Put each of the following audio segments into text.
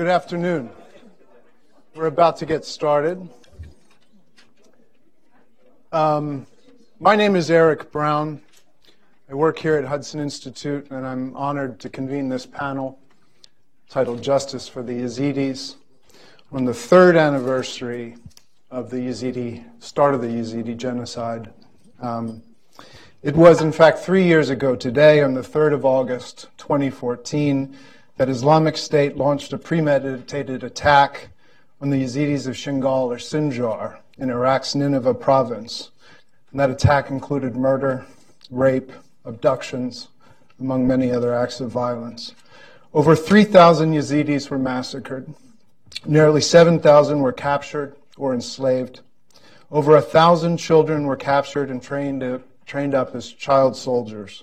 Good afternoon. We're about to get started. Um, my name is Eric Brown. I work here at Hudson Institute, and I'm honored to convene this panel titled Justice for the Yazidis on the third anniversary of the Yazidi, start of the Yazidi genocide. Um, it was, in fact, three years ago today, on the 3rd of August, 2014, that Islamic State launched a premeditated attack on the Yazidis of Shingal or Sinjar in Iraq's Nineveh province. And that attack included murder, rape, abductions, among many other acts of violence. Over 3,000 Yazidis were massacred. Nearly 7,000 were captured or enslaved. Over a thousand children were captured and trained, trained up as child soldiers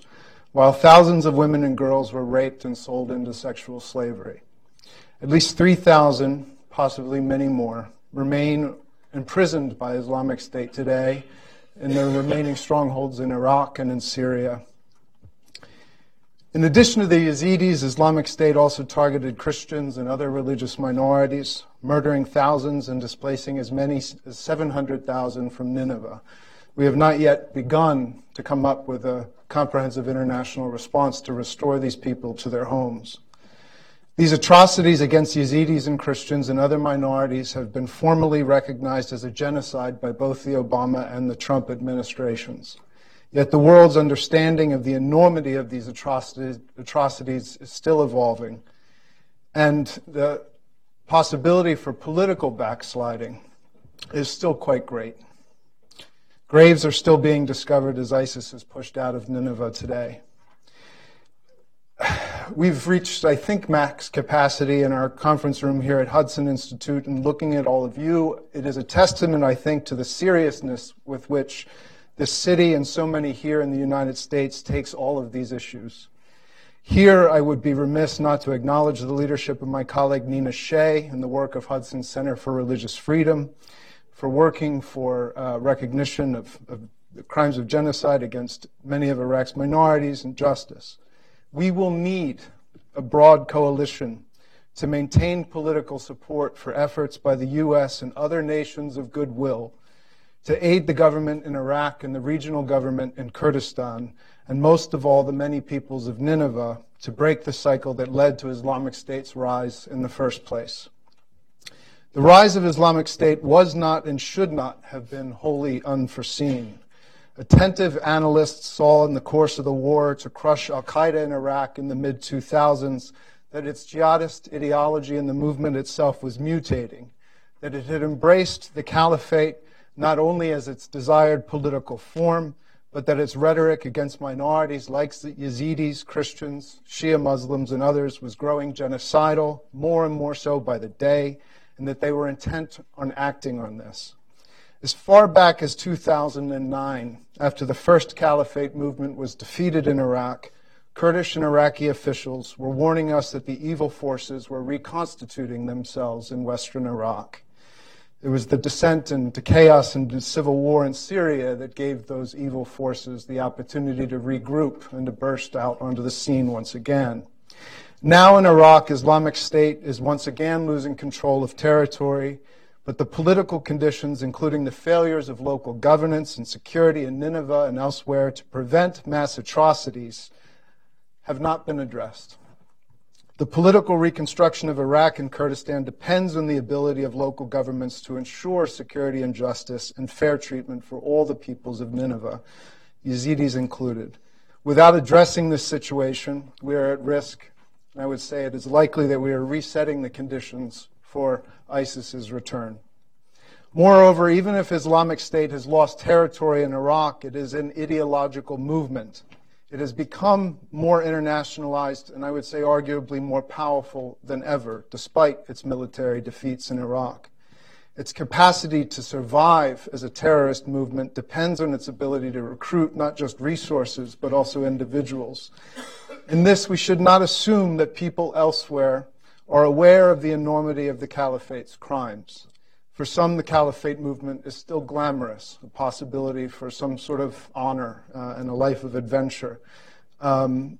while thousands of women and girls were raped and sold into sexual slavery. At least 3,000, possibly many more, remain imprisoned by Islamic State today in their remaining strongholds in Iraq and in Syria. In addition to the Yazidis, Islamic State also targeted Christians and other religious minorities, murdering thousands and displacing as many as 700,000 from Nineveh. We have not yet begun to come up with a comprehensive international response to restore these people to their homes. These atrocities against Yazidis and Christians and other minorities have been formally recognized as a genocide by both the Obama and the Trump administrations. Yet the world's understanding of the enormity of these atrocities, atrocities is still evolving, and the possibility for political backsliding is still quite great. Graves are still being discovered as ISIS is pushed out of Nineveh today. We've reached, I think, max capacity in our conference room here at Hudson Institute, and looking at all of you, it is a testament, I think, to the seriousness with which this city and so many here in the United States takes all of these issues. Here, I would be remiss not to acknowledge the leadership of my colleague Nina Shea and the work of Hudson Center for Religious Freedom for working for uh, recognition of, of the crimes of genocide against many of Iraq's minorities and justice. We will need a broad coalition to maintain political support for efforts by the U.S. and other nations of goodwill to aid the government in Iraq and the regional government in Kurdistan, and most of all, the many peoples of Nineveh to break the cycle that led to Islamic State's rise in the first place. The rise of Islamic State was not and should not have been wholly unforeseen. Attentive analysts saw in the course of the war to crush Al Qaeda in Iraq in the mid 2000s that its jihadist ideology and the movement itself was mutating, that it had embraced the caliphate not only as its desired political form, but that its rhetoric against minorities like the Yazidis, Christians, Shia Muslims, and others was growing genocidal, more and more so by the day and that they were intent on acting on this. As far back as 2009, after the first caliphate movement was defeated in Iraq, Kurdish and Iraqi officials were warning us that the evil forces were reconstituting themselves in western Iraq. It was the descent into chaos and civil war in Syria that gave those evil forces the opportunity to regroup and to burst out onto the scene once again. Now in Iraq, Islamic State is once again losing control of territory, but the political conditions, including the failures of local governance and security in Nineveh and elsewhere to prevent mass atrocities, have not been addressed. The political reconstruction of Iraq and Kurdistan depends on the ability of local governments to ensure security and justice and fair treatment for all the peoples of Nineveh, Yazidis included. Without addressing this situation, we are at risk and I would say it is likely that we are resetting the conditions for ISIS's return. Moreover, even if Islamic State has lost territory in Iraq, it is an ideological movement. It has become more internationalized and I would say arguably more powerful than ever, despite its military defeats in Iraq. Its capacity to survive as a terrorist movement depends on its ability to recruit not just resources, but also individuals. In this, we should not assume that people elsewhere are aware of the enormity of the caliphate's crimes. For some, the caliphate movement is still glamorous, a possibility for some sort of honor uh, and a life of adventure. Um,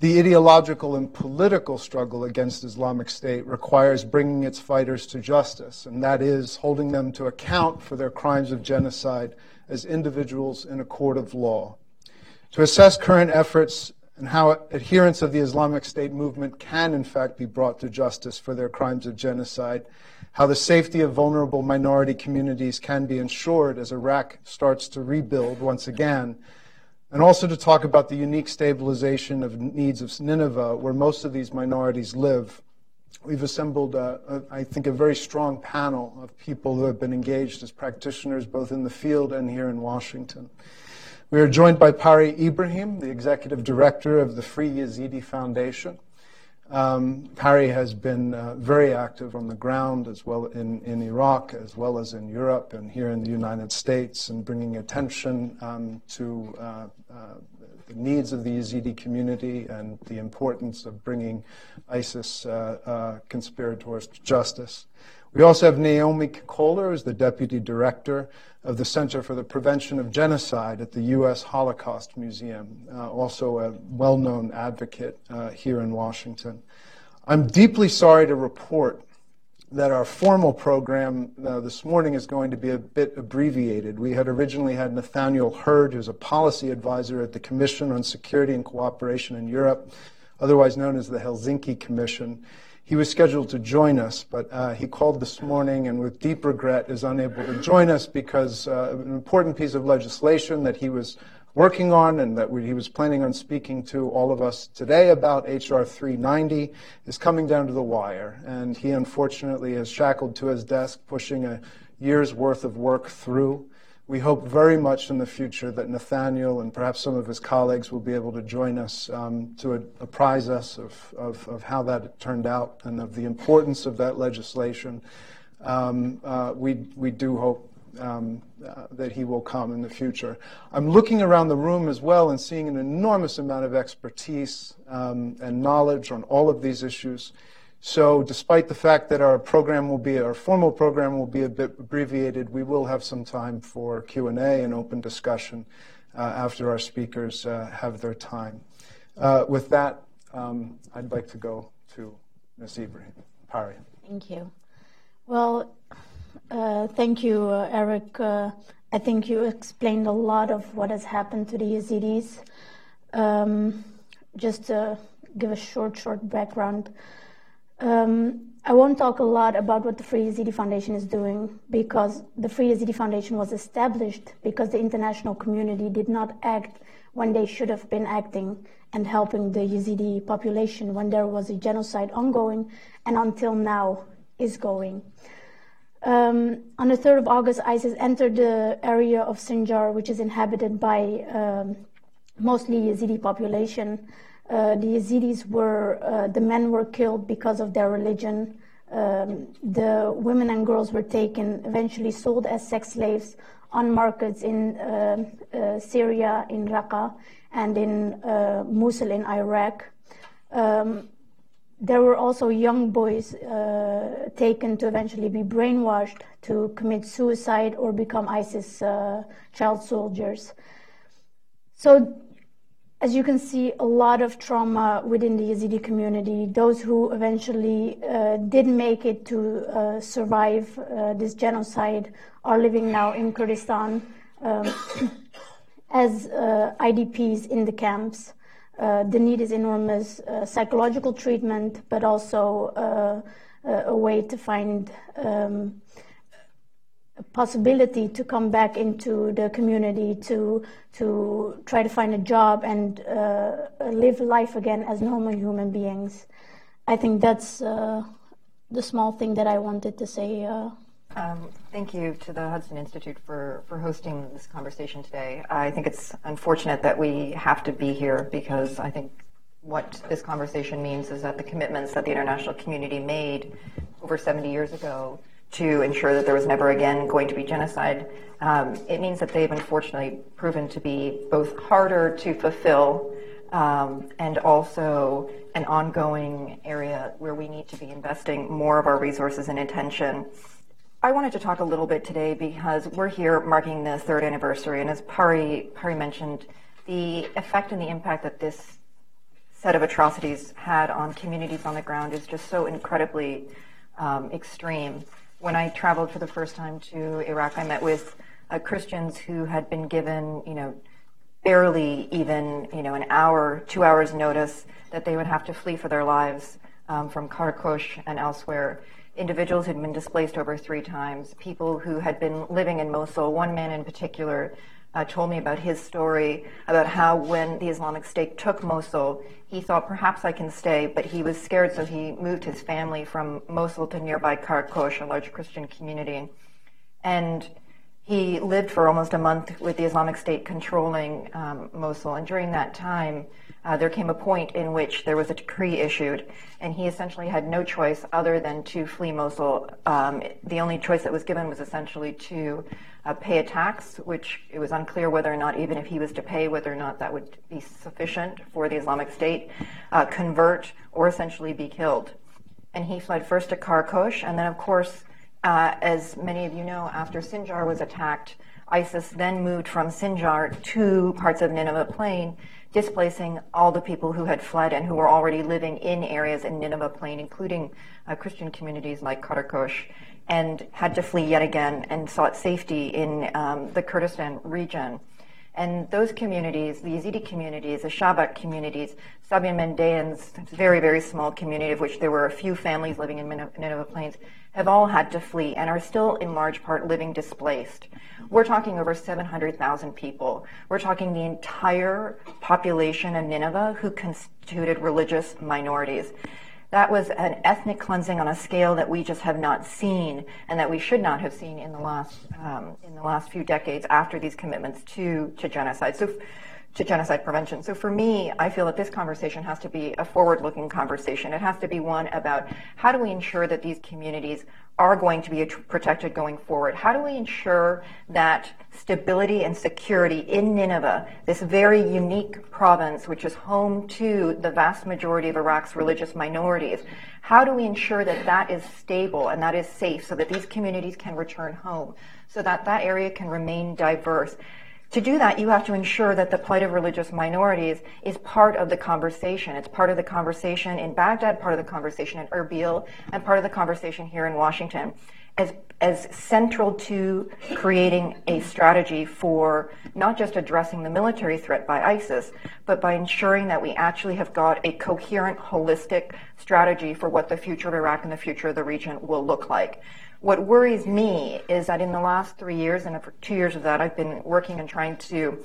The ideological and political struggle against Islamic State requires bringing its fighters to justice, and that is holding them to account for their crimes of genocide as individuals in a court of law. To assess current efforts and how adherents of the Islamic State movement can, in fact, be brought to justice for their crimes of genocide, how the safety of vulnerable minority communities can be ensured as Iraq starts to rebuild once again, and also to talk about the unique stabilization of needs of Nineveh, where most of these minorities live. We've assembled, uh, a, I think, a very strong panel of people who have been engaged as practitioners both in the field and here in Washington. We are joined by Pari Ibrahim, the executive director of the Free Yazidi Foundation. Um, Pari has been uh, very active on the ground as well in, in Iraq as well as in Europe and here in the United States and bringing attention um, to uh, uh, the needs of the Yazidi community and the importance of bringing ISIS uh, uh, conspirators to justice. We also have Naomi Kikoler as the deputy director of the Center for the Prevention of Genocide at the U.S. Holocaust Museum, uh, also a well known advocate uh, here in Washington. I'm deeply sorry to report that our formal program uh, this morning is going to be a bit abbreviated. We had originally had Nathaniel Hurd, who's a policy advisor at the Commission on Security and Cooperation in Europe, otherwise known as the Helsinki Commission. He was scheduled to join us, but uh, he called this morning and with deep regret is unable to join us because uh, an important piece of legislation that he was working on and that we, he was planning on speaking to all of us today about HR 390 is coming down to the wire. And he unfortunately is shackled to his desk, pushing a year's worth of work through. We hope very much in the future that Nathaniel and perhaps some of his colleagues will be able to join us um, to apprise us of, of, of, how that turned out and of the importance of that legislation. Um, uh, we, we do hope um, uh, that he will come in the future. I'm looking around the room as well and seeing an enormous amount of expertise um, and knowledge on all of these issues. So despite the fact that our program will be, our formal program will be a bit abbreviated, we will have some time for Q&A and open discussion uh, after our speakers uh, have their time. Uh, with that, um, I'd like to go to Ms. Ibrahim. Pari. Thank you. Well, uh, thank you, uh, Eric. Uh, I think you explained a lot of what has happened to the Yazidis. Um, just to give a short, short background. Um, I won't talk a lot about what the Free Yazidi Foundation is doing because the Free Yazidi Foundation was established because the international community did not act when they should have been acting and helping the Yazidi population when there was a genocide ongoing and until now is going. Um, on the 3rd of August, ISIS entered the area of Sinjar, which is inhabited by um, mostly Yazidi population. Uh, the Yazidis were, uh, the men were killed because of their religion. Um, the women and girls were taken, eventually sold as sex slaves on markets in uh, uh Syria, in Raqqa, and in uh, Mosul in Iraq. Um, there were also young boys uh, taken to eventually be brainwashed to commit suicide or become ISIS child soldiers. So as you can see, a lot of trauma within the Yazidi community. Those who eventually uh, did make it to uh, survive uh, this genocide are living now in Kurdistan um, as uh, IDPs in the camps. Uh, the need is enormous uh, psychological treatment, but also a way to find. Um, possibility to come back into the community to to try to find a job and uh, live life again as normal human beings. I think that's uh, the small thing that I wanted to say. Uh. Um, thank you to the Hudson Institute for, for hosting this conversation today. I think it's unfortunate that we have to be here because I think what this conversation means is that the commitments that the international community made over 70 years ago to ensure that there was never again going to be genocide, um, it means that they've unfortunately proven to be both harder to fulfill um, and also an ongoing area where we need to be investing more of our resources and attention. I wanted to talk a little bit today because we're here marking the third anniversary, and as Pari, Pari mentioned, the effect and the impact that this set of atrocities had on communities on the ground is just so incredibly um, extreme. When I traveled for the first time to Iraq, I met with uh, Christians who had been given, you know, barely even, you know, an hour, two hours notice that they would have to flee for their lives um, from Karakosh and elsewhere. Individuals who had been displaced over three times, people who had been living in Mosul. One man in particular uh, told me about his story about how when the Islamic State took Mosul, he thought perhaps I can stay, but he was scared, so he moved his family from Mosul to nearby Karakosh, a large Christian community. And he lived for almost a month with the Islamic State controlling um, Mosul. And during that time, uh, there came a point in which there was a decree issued, and he essentially had no choice other than to flee Mosul. Um, the only choice that was given was essentially to uh, pay a tax, which it was unclear whether or not, even if he was to pay, whether or not that would be sufficient for the Islamic State, uh, convert, or essentially be killed. And he fled first to Karakosh, and then, of course, uh, as many of you know, after Sinjar was attacked, ISIS then moved from Sinjar to parts of Nineveh Plain, displacing all the people who had fled and who were already living in areas in Nineveh Plain, including uh, Christian communities like Karakosh, and had to flee yet again and sought safety in um, the Kurdistan region. And those communities, the Yazidi communities, the Shabak communities, Sabian Mandaeans, very, very small community of which there were a few families living in Nineveh Plains, have all had to flee and are still in large part living displaced. We're talking over 700,000 people. We're talking the entire population of Nineveh who constituted religious minorities. That was an ethnic cleansing on a scale that we just have not seen, and that we should not have seen in the last um, in the last few decades after these commitments to to genocide. So, to genocide prevention. So for me, I feel that this conversation has to be a forward-looking conversation. It has to be one about how do we ensure that these communities are going to be protected going forward? How do we ensure that stability and security in Nineveh, this very unique province, which is home to the vast majority of Iraq's religious minorities, how do we ensure that that is stable and that is safe so that these communities can return home, so that that area can remain diverse? To do that, you have to ensure that the plight of religious minorities is part of the conversation. It's part of the conversation in Baghdad, part of the conversation in Erbil, and part of the conversation here in Washington. As, as central to creating a strategy for not just addressing the military threat by ISIS, but by ensuring that we actually have got a coherent, holistic strategy for what the future of Iraq and the future of the region will look like. What worries me is that in the last three years, and for two years of that, I've been working and trying to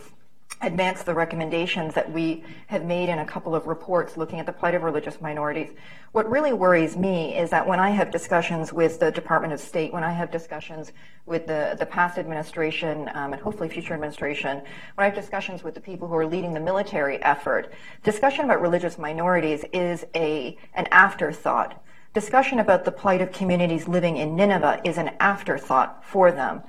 advance the recommendations that we have made in a couple of reports looking at the plight of religious minorities. What really worries me is that when I have discussions with the Department of State, when I have discussions with the, the past administration um, and hopefully future administration, when I have discussions with the people who are leading the military effort, discussion about religious minorities is a, an afterthought discussion about the plight of communities living in Nineveh is an afterthought for them.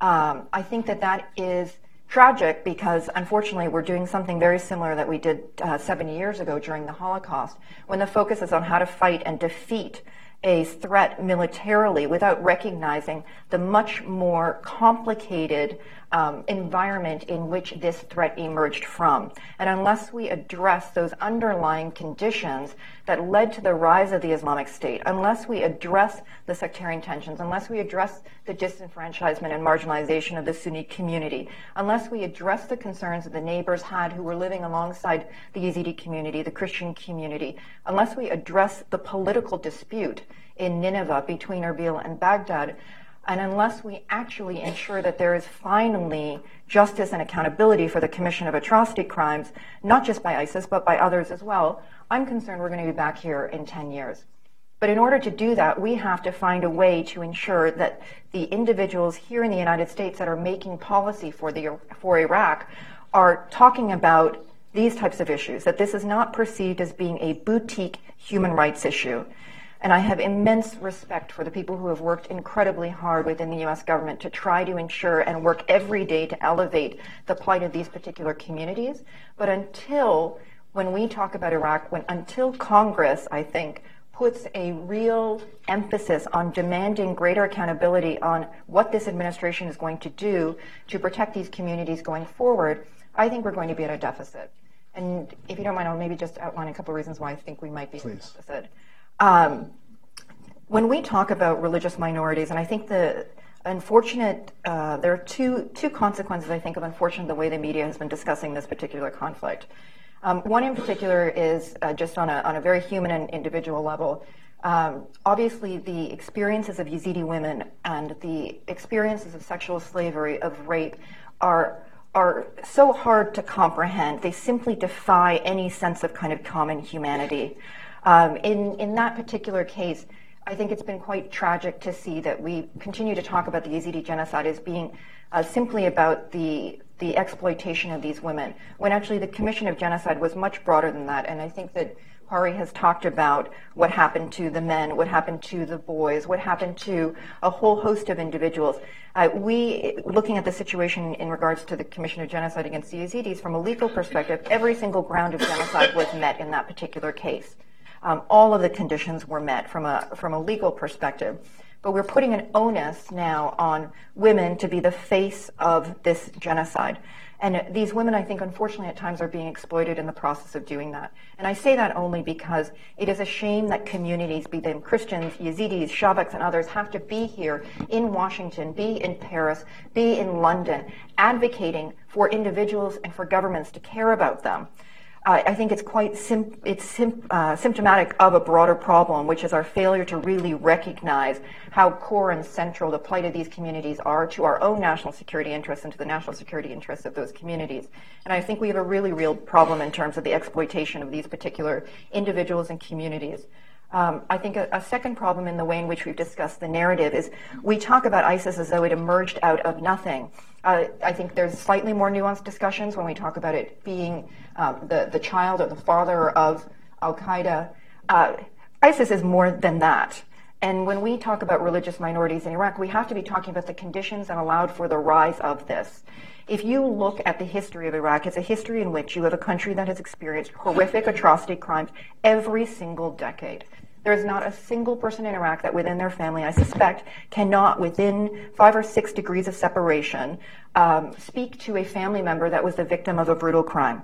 Um, I think that that is tragic because unfortunately we're doing something very similar that we did uh, 70 years ago during the Holocaust when the focus is on how to fight and defeat a threat militarily without recognizing the much more complicated um, environment in which this threat emerged from. And unless we address those underlying conditions that led to the rise of the Islamic State, unless we address the sectarian tensions, unless we address the disenfranchisement and marginalization of the Sunni community, unless we address the concerns that the neighbors had who were living alongside the Yazidi community, the Christian community, unless we address the political dispute in Nineveh between Erbil and Baghdad, and unless we actually ensure that there is finally justice and accountability for the commission of atrocity crimes, not just by ISIS, but by others as well, I'm concerned we're going to be back here in 10 years. But in order to do that, we have to find a way to ensure that the individuals here in the United States that are making policy for, the, for Iraq are talking about these types of issues, that this is not perceived as being a boutique human rights issue, and I have immense respect for the people who have worked incredibly hard within the U.S. government to try to ensure and work every day to elevate the plight of these particular communities. But until, when we talk about Iraq, when until Congress, I think, puts a real emphasis on demanding greater accountability on what this administration is going to do to protect these communities going forward, I think we're going to be at a deficit. And if you don't mind, I'll maybe just outline a couple of reasons why I think we might be Please. opposite. Um, when we talk about religious minorities, and I think the unfortunate, uh, there are two, two consequences, I think, of unfortunate the way the media has been discussing this particular conflict. Um, one in particular is uh, just on a, on a very human and individual level. Um, obviously, the experiences of Yazidi women and the experiences of sexual slavery, of rape, are are so hard to comprehend. They simply defy any sense of kind of common humanity. Um, in in that particular case, I think it's been quite tragic to see that we continue to talk about the Yazidi genocide as being uh, simply about the the exploitation of these women, when actually the Commission of Genocide was much broader than that. And I think that Pari has talked about what happened to the men, what happened to the boys, what happened to a whole host of individuals. Uh, we, looking at the situation in regards to the Commission of Genocide against the Yazidis, from a legal perspective, every single ground of genocide was met in that particular case. Um, all of the conditions were met from a from a legal perspective. But we're putting an onus now on women to be the face of this genocide. And these women, I think, unfortunately, at times are being exploited in the process of doing that. And I say that only because it is a shame that communities, be them Christians, Yazidis, Shabaks, and others, have to be here in Washington, be in Paris, be in London, advocating for individuals and for governments to care about them uh, I think it's quite sim- it's sim- uh, symptomatic of a broader problem, which is our failure to really recognize how core and central the plight of these communities are to our own national security interests and to the national security interests of those communities. And I think we have a really real problem in terms of the exploitation of these particular individuals and communities. Um, I think a, a, second problem in the way in which we've discussed the narrative is we talk about ISIS as though it emerged out of nothing. Uh, I think there's slightly more nuanced discussions when we talk about it being um, the, the child or the father of Al Qaeda. Uh, ISIS is more than that. And when we talk about religious minorities in Iraq, we have to be talking about the conditions that allowed for the rise of this. If you look at the history of Iraq, it's a history in which you have a country that has experienced horrific atrocity crimes every single decade. There is not a single person in Iraq that within their family, I suspect, cannot, within five or six degrees of separation, um, speak to a family member that was the victim of a brutal crime.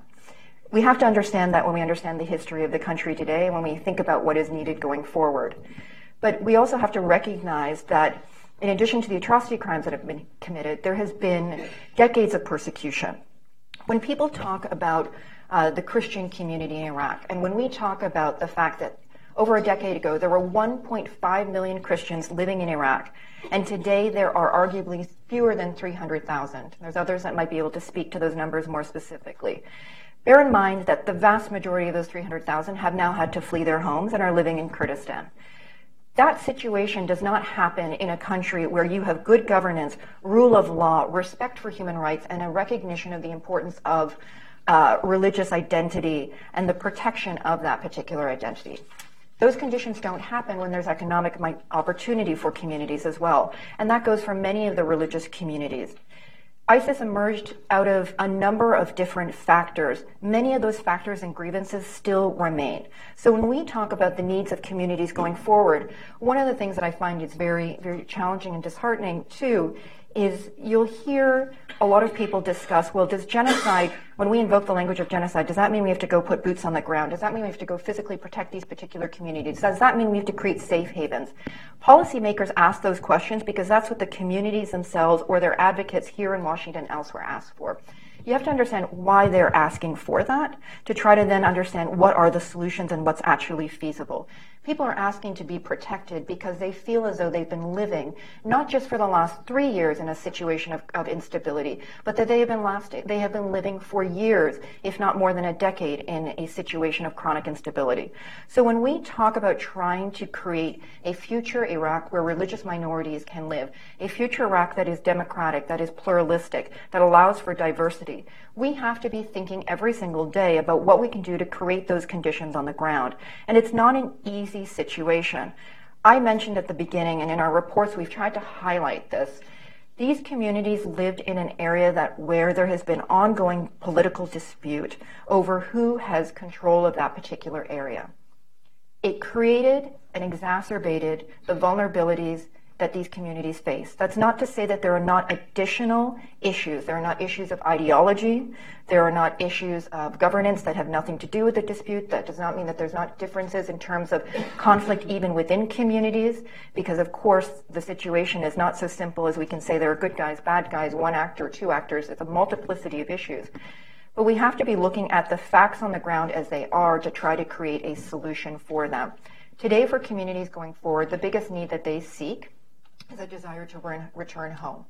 We have to understand that when we understand the history of the country today, when we think about what is needed going forward. But we also have to recognize that in addition to the atrocity crimes that have been committed, there has been decades of persecution. When people talk about uh, the Christian community in Iraq, and when we talk about the fact that over a decade ago, there were 1.5 million Christians living in Iraq, and today there are arguably fewer than 300,000. There's others that might be able to speak to those numbers more specifically. Bear in mind that the vast majority of those 300,000 have now had to flee their homes and are living in Kurdistan. That situation does not happen in a country where you have good governance, rule of law, respect for human rights, and a recognition of the importance of uh, religious identity and the protection of that particular identity. Those conditions don't happen when there's economic opportunity for communities as well. And that goes for many of the religious communities. ISIS emerged out of a number of different factors. Many of those factors and grievances still remain. So when we talk about the needs of communities going forward, one of the things that I find is very, very challenging and disheartening too is you'll hear a lot of people discuss, well, does genocide, when we invoke the language of genocide, does that mean we have to go put boots on the ground? Does that mean we have to go physically protect these particular communities? Does that mean we have to create safe havens? Policymakers ask those questions because that's what the communities themselves or their advocates here in Washington elsewhere ask for you have to understand why they're asking for that to try to then understand what are the solutions and what's actually feasible. People are asking to be protected because they feel as though they've been living, not just for the last three years in a situation of, of instability, but that they have been lasting, they have been living for years, if not more than a decade, in a situation of chronic instability. So when we talk about trying to create a future Iraq where religious minorities can live, a future Iraq that is democratic, that is pluralistic, that allows for diversity, we have to be thinking every single day about what we can do to create those conditions on the ground. And it's not an easy situation. I mentioned at the beginning, and in our reports, we've tried to highlight this. These communities lived in an area that where there has been ongoing political dispute over who has control of that particular area. It created and exacerbated the vulnerabilities that these communities face. That's not to say that there are not additional issues. There are not issues of ideology. There are not issues of governance that have nothing to do with the dispute. That does not mean that there's not differences in terms of conflict even within communities, because of course the situation is not so simple as we can say there are good guys, bad guys, one actor, two actors. It's a multiplicity of issues. But we have to be looking at the facts on the ground as they are to try to create a solution for them. Today, for communities going forward, the biggest need that they seek is a desire to re- return home.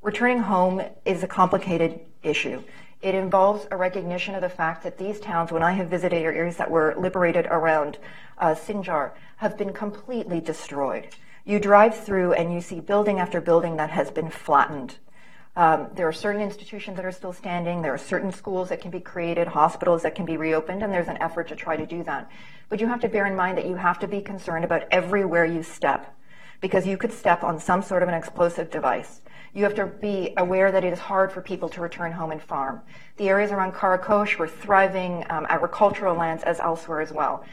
Returning home is a complicated issue. It involves a recognition of the fact that these towns, when I have visited areas that were liberated around uh, Sinjar, have been completely destroyed. You drive through and you see building after building that has been flattened. Um, there are certain institutions that are still standing. There are certain schools that can be created, hospitals that can be reopened, and there's an effort to try to do that. But you have to bear in mind that you have to be concerned about everywhere you step because you could step on some sort of an explosive device. You have to be aware that it is hard for people to return home and farm. The areas around Karakosh were thriving um, agricultural lands as elsewhere as well.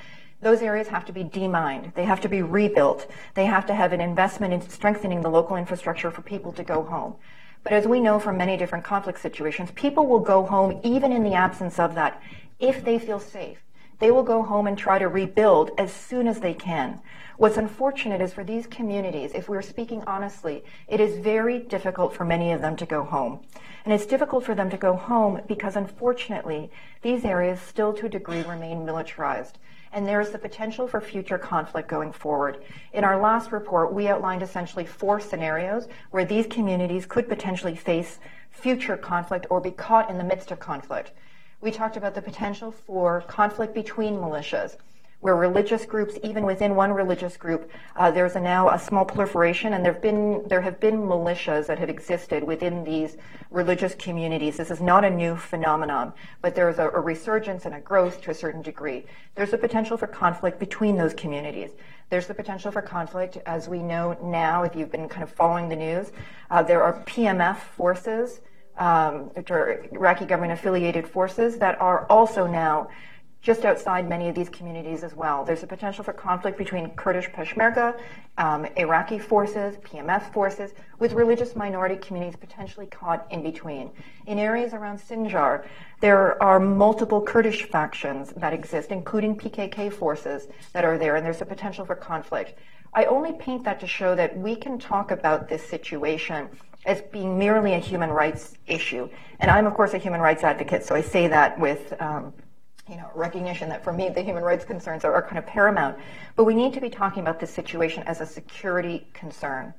Those areas have to be demined. They have to be rebuilt. They have to have an investment in strengthening the local infrastructure for people to go home. But as we know from many different conflict situations, people will go home even in the absence of that if they feel safe. They will go home and try to rebuild as soon as they can. What's unfortunate is for these communities, if we're speaking honestly, it is very difficult for many of them to go home. And it's difficult for them to go home because unfortunately, these areas still to a degree remain militarized. And there is the potential for future conflict going forward. In our last report, we outlined essentially four scenarios where these communities could potentially face future conflict or be caught in the midst of conflict. We talked about the potential for conflict between militias where religious groups, even within one religious group, uh, there's a now a small proliferation, and there have been there have been militias that have existed within these religious communities. This is not a new phenomenon, but there's a, a resurgence and a growth to a certain degree. There's a potential for conflict between those communities. There's the potential for conflict, as we know now, if you've been kind of following the news. Uh, there are PMF forces, um, which are Iraqi government affiliated forces, that are also now just outside many of these communities as well. There's a potential for conflict between Kurdish Peshmerga, um, Iraqi forces, PMF forces, with religious minority communities potentially caught in between. In areas around Sinjar, there are multiple Kurdish factions that exist, including PKK forces that are there, and there's a potential for conflict. I only paint that to show that we can talk about this situation as being merely a human rights issue. And I'm, of course, a human rights advocate, so I say that with. Um, you know, recognition that for me the human rights concerns are, are kind of paramount. But we need to be talking about this situation as a security concern.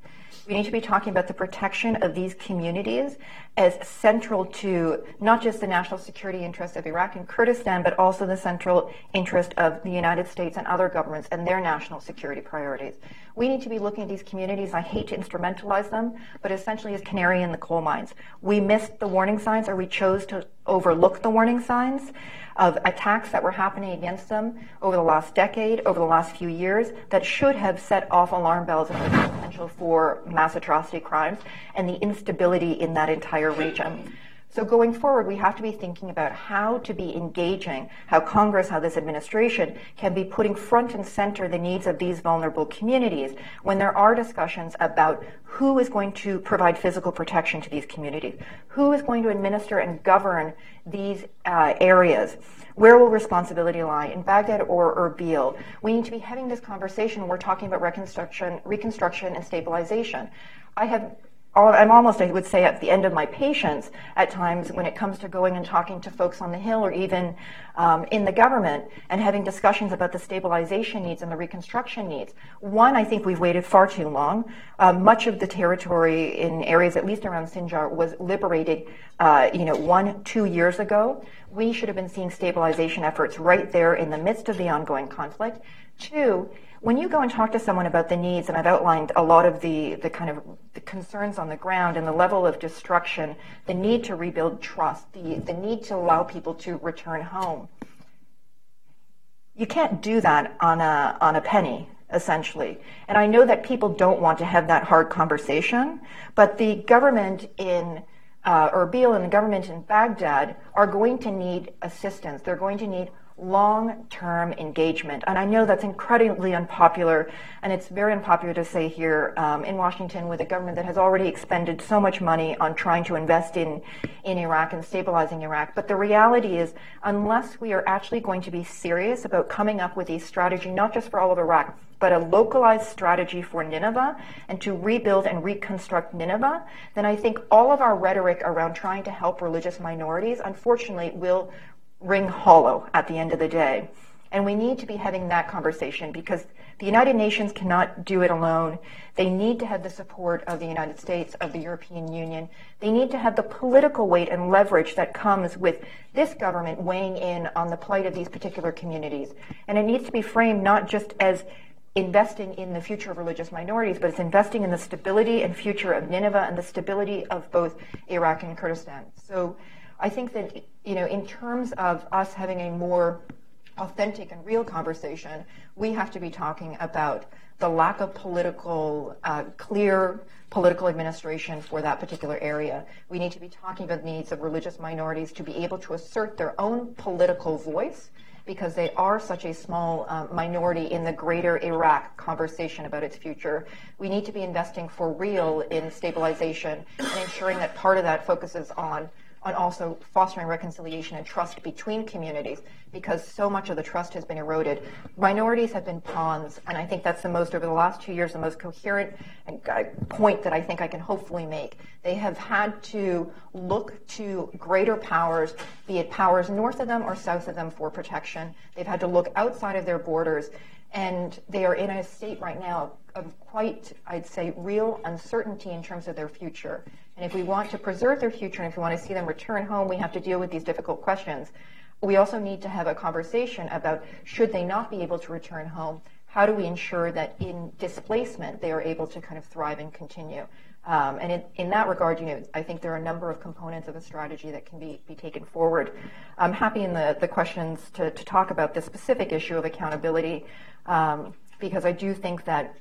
We need to be talking about the protection of these communities as central to not just the national security interests of Iraq and Kurdistan, but also the central interest of the United States and other governments and their national security priorities. We need to be looking at these communities. I hate to instrumentalize them, but essentially as canary in the coal mines. We missed the warning signs or we chose to overlook the warning signs of attacks that were happening against them over the last decade, over the last few years, that should have set off alarm bells and the potential for mass atrocity crimes and the instability in that entire region. So going forward, we have to be thinking about how to be engaging, how Congress, how this administration can be putting front and center the needs of these vulnerable communities when there are discussions about who is going to provide physical protection to these communities, who is going to administer and govern these uh, areas. Where will responsibility lie in Baghdad or Erbil? We need to be having this conversation. We're talking about reconstruction, reconstruction and stabilization. I have I'm almost, I would say, at the end of my patience at times when it comes to going and talking to folks on the Hill or even um, in the government and having discussions about the stabilization needs and the reconstruction needs. One, I think we've waited far too long. Uh, much of the territory in areas, at least around Sinjar, was liberated, uh, you know, one, two years ago. We should have been seeing stabilization efforts right there in the midst of the ongoing conflict. Two, when you go and talk to someone about the needs, and I've outlined a lot of the, the kind of the concerns on the ground and the level of destruction, the need to rebuild trust, the, the need to allow people to return home, you can't do that on a, on a penny, essentially. And I know that people don't want to have that hard conversation, but the government in uh, Erbil and the government in Baghdad are going to need assistance. They're going to need long term engagement. And I know that's incredibly unpopular, and it's very unpopular to say here um, in Washington with a government that has already expended so much money on trying to invest in, in Iraq and stabilizing Iraq. But the reality is, unless we are actually going to be serious about coming up with a strategy, not just for all of Iraq, but a localized strategy for Nineveh and to rebuild and reconstruct Nineveh, then I think all of our rhetoric around trying to help religious minorities, unfortunately, will ring hollow at the end of the day. And we need to be having that conversation because the United Nations cannot do it alone. They need to have the support of the United States, of the European Union. They need to have the political weight and leverage that comes with this government weighing in on the plight of these particular communities. And it needs to be framed not just as investing in the future of religious minorities, but it's investing in the stability and future of Nineveh and the stability of both Iraq and Kurdistan. So I think that, you know, in terms of us having a more authentic and real conversation, we have to be talking about the lack of political, uh, clear political administration for that particular area. We need to be talking about the needs of religious minorities to be able to assert their own political voice because they are such a small um, minority in the greater Iraq conversation about its future. We need to be investing for real in stabilization and ensuring that part of that focuses on on also fostering reconciliation and trust between communities because so much of the trust has been eroded. Minorities have been pawns, and I think that's the most, over the last two years, the most coherent uh, point that I think I can hopefully make. They have had to look to greater powers, be it powers north of them or south of them, for protection. They've had to look outside of their borders, and they are in a state right now of quite, I'd say, real uncertainty in terms of their future. And if we want to preserve their future and if we want to see them return home, we have to deal with these difficult questions. We also need to have a conversation about should they not be able to return home, how do we ensure that in displacement they are able to kind of thrive and continue? Um, and in, in, that regard, you know, I think there are a number of components of a strategy that can be, be taken forward. I'm happy in the, the questions to, to talk about the specific issue of accountability um, because I do think that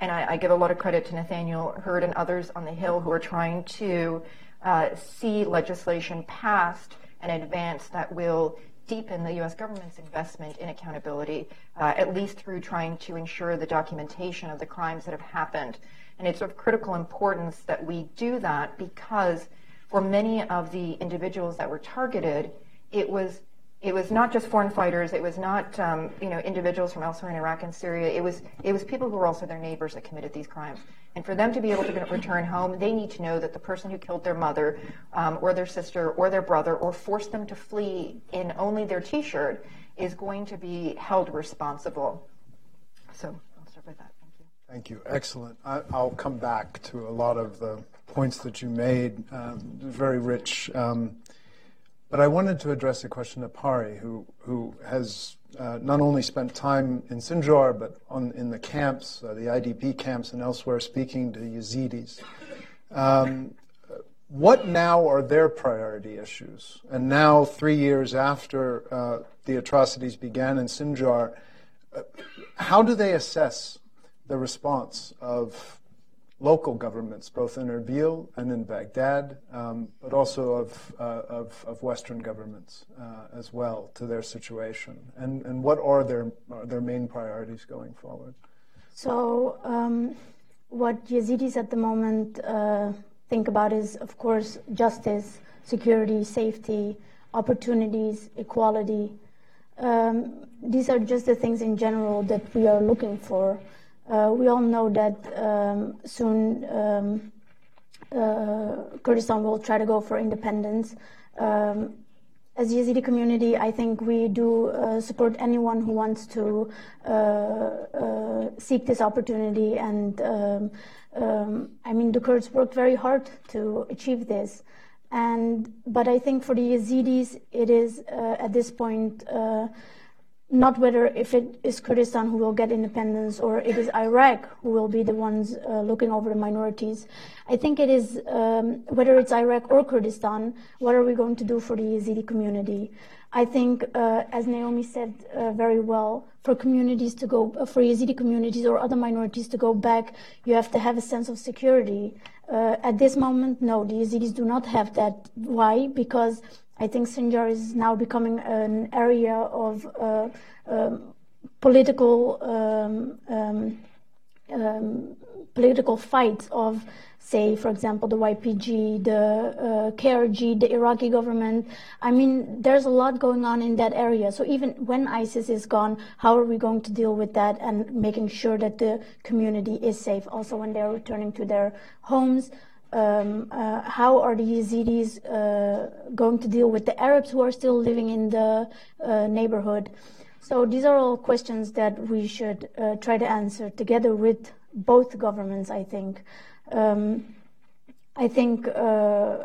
and I, I, give a lot of credit to Nathaniel Hurd and others on the Hill who are trying to uh, see legislation passed and advanced that will deepen the U.S. government's investment in accountability, uh, at least through trying to ensure the documentation of the crimes that have happened. And it's of critical importance that we do that because for many of the individuals that were targeted, it was it was not just foreign fighters. It was not um, you know individuals from elsewhere in Iraq and Syria. It was it was people who were also their neighbors that committed these crimes. And for them to be able to return home, they need to know that the person who killed their mother, um, or their sister, or their brother, or forced them to flee in only their T-shirt, is going to be held responsible. So I'll start with that. Thank you. Thank you. Excellent. I, will come back to a lot of the points that you made. Um, very rich. But I wanted to address a question to Pari, who, who has uh, not only spent time in Sinjar, but on, in the camps, uh, the IDP camps and elsewhere, speaking to Yazidis. Um, what now are their priority issues? And now, three years after uh, the atrocities began in Sinjar, uh, how do they assess the response of local governments, both in Erbil and in Baghdad, um, but also of, uh, of, of, Western governments uh, as well to their situation? And, and what are their, are their main priorities going forward? So, um, what Yazidis at the moment uh, think about is, of course, justice, security, safety, opportunities, equality. Um, these are just the things in general that we are looking for. Uh, we all know that um, soon um, uh, Kurdistan will try to go for independence. Um, as Yazidi community, I think we do uh, support anyone who wants to uh, uh, seek this opportunity. And um, um, I mean, the Kurds worked very hard to achieve this. And but I think for the Yazidis, it is uh, at this point not whether if it is Kurdistan who will get independence or it is Iraq who will be the ones uh, looking over the minorities. I think it is um, whether it's Iraq or Kurdistan, what are we going to do for the Yazidi community? I think, uh, as Naomi said uh, very well, for communities to go, uh, for Yazidi communities or other minorities to go back, you have to have a sense of security. Uh, at this moment, no, the Yazidis do not have that. Why? Because I think Sinjar is now becoming an area of uh, um, political um, um, um political fights of say, for example, the YPG, the uh, KRG, the Iraqi government. I mean, there's a lot going on in that area. So even when ISIS is gone, how are we going to deal with that and making sure that the community is safe? Also, when they're returning to their homes, um, uh, how are the Yazidis uh, going to deal with the Arabs who are still living in the uh, neighborhood? So these are all questions that we should uh, try to answer together with both governments, I think. Um, I think uh,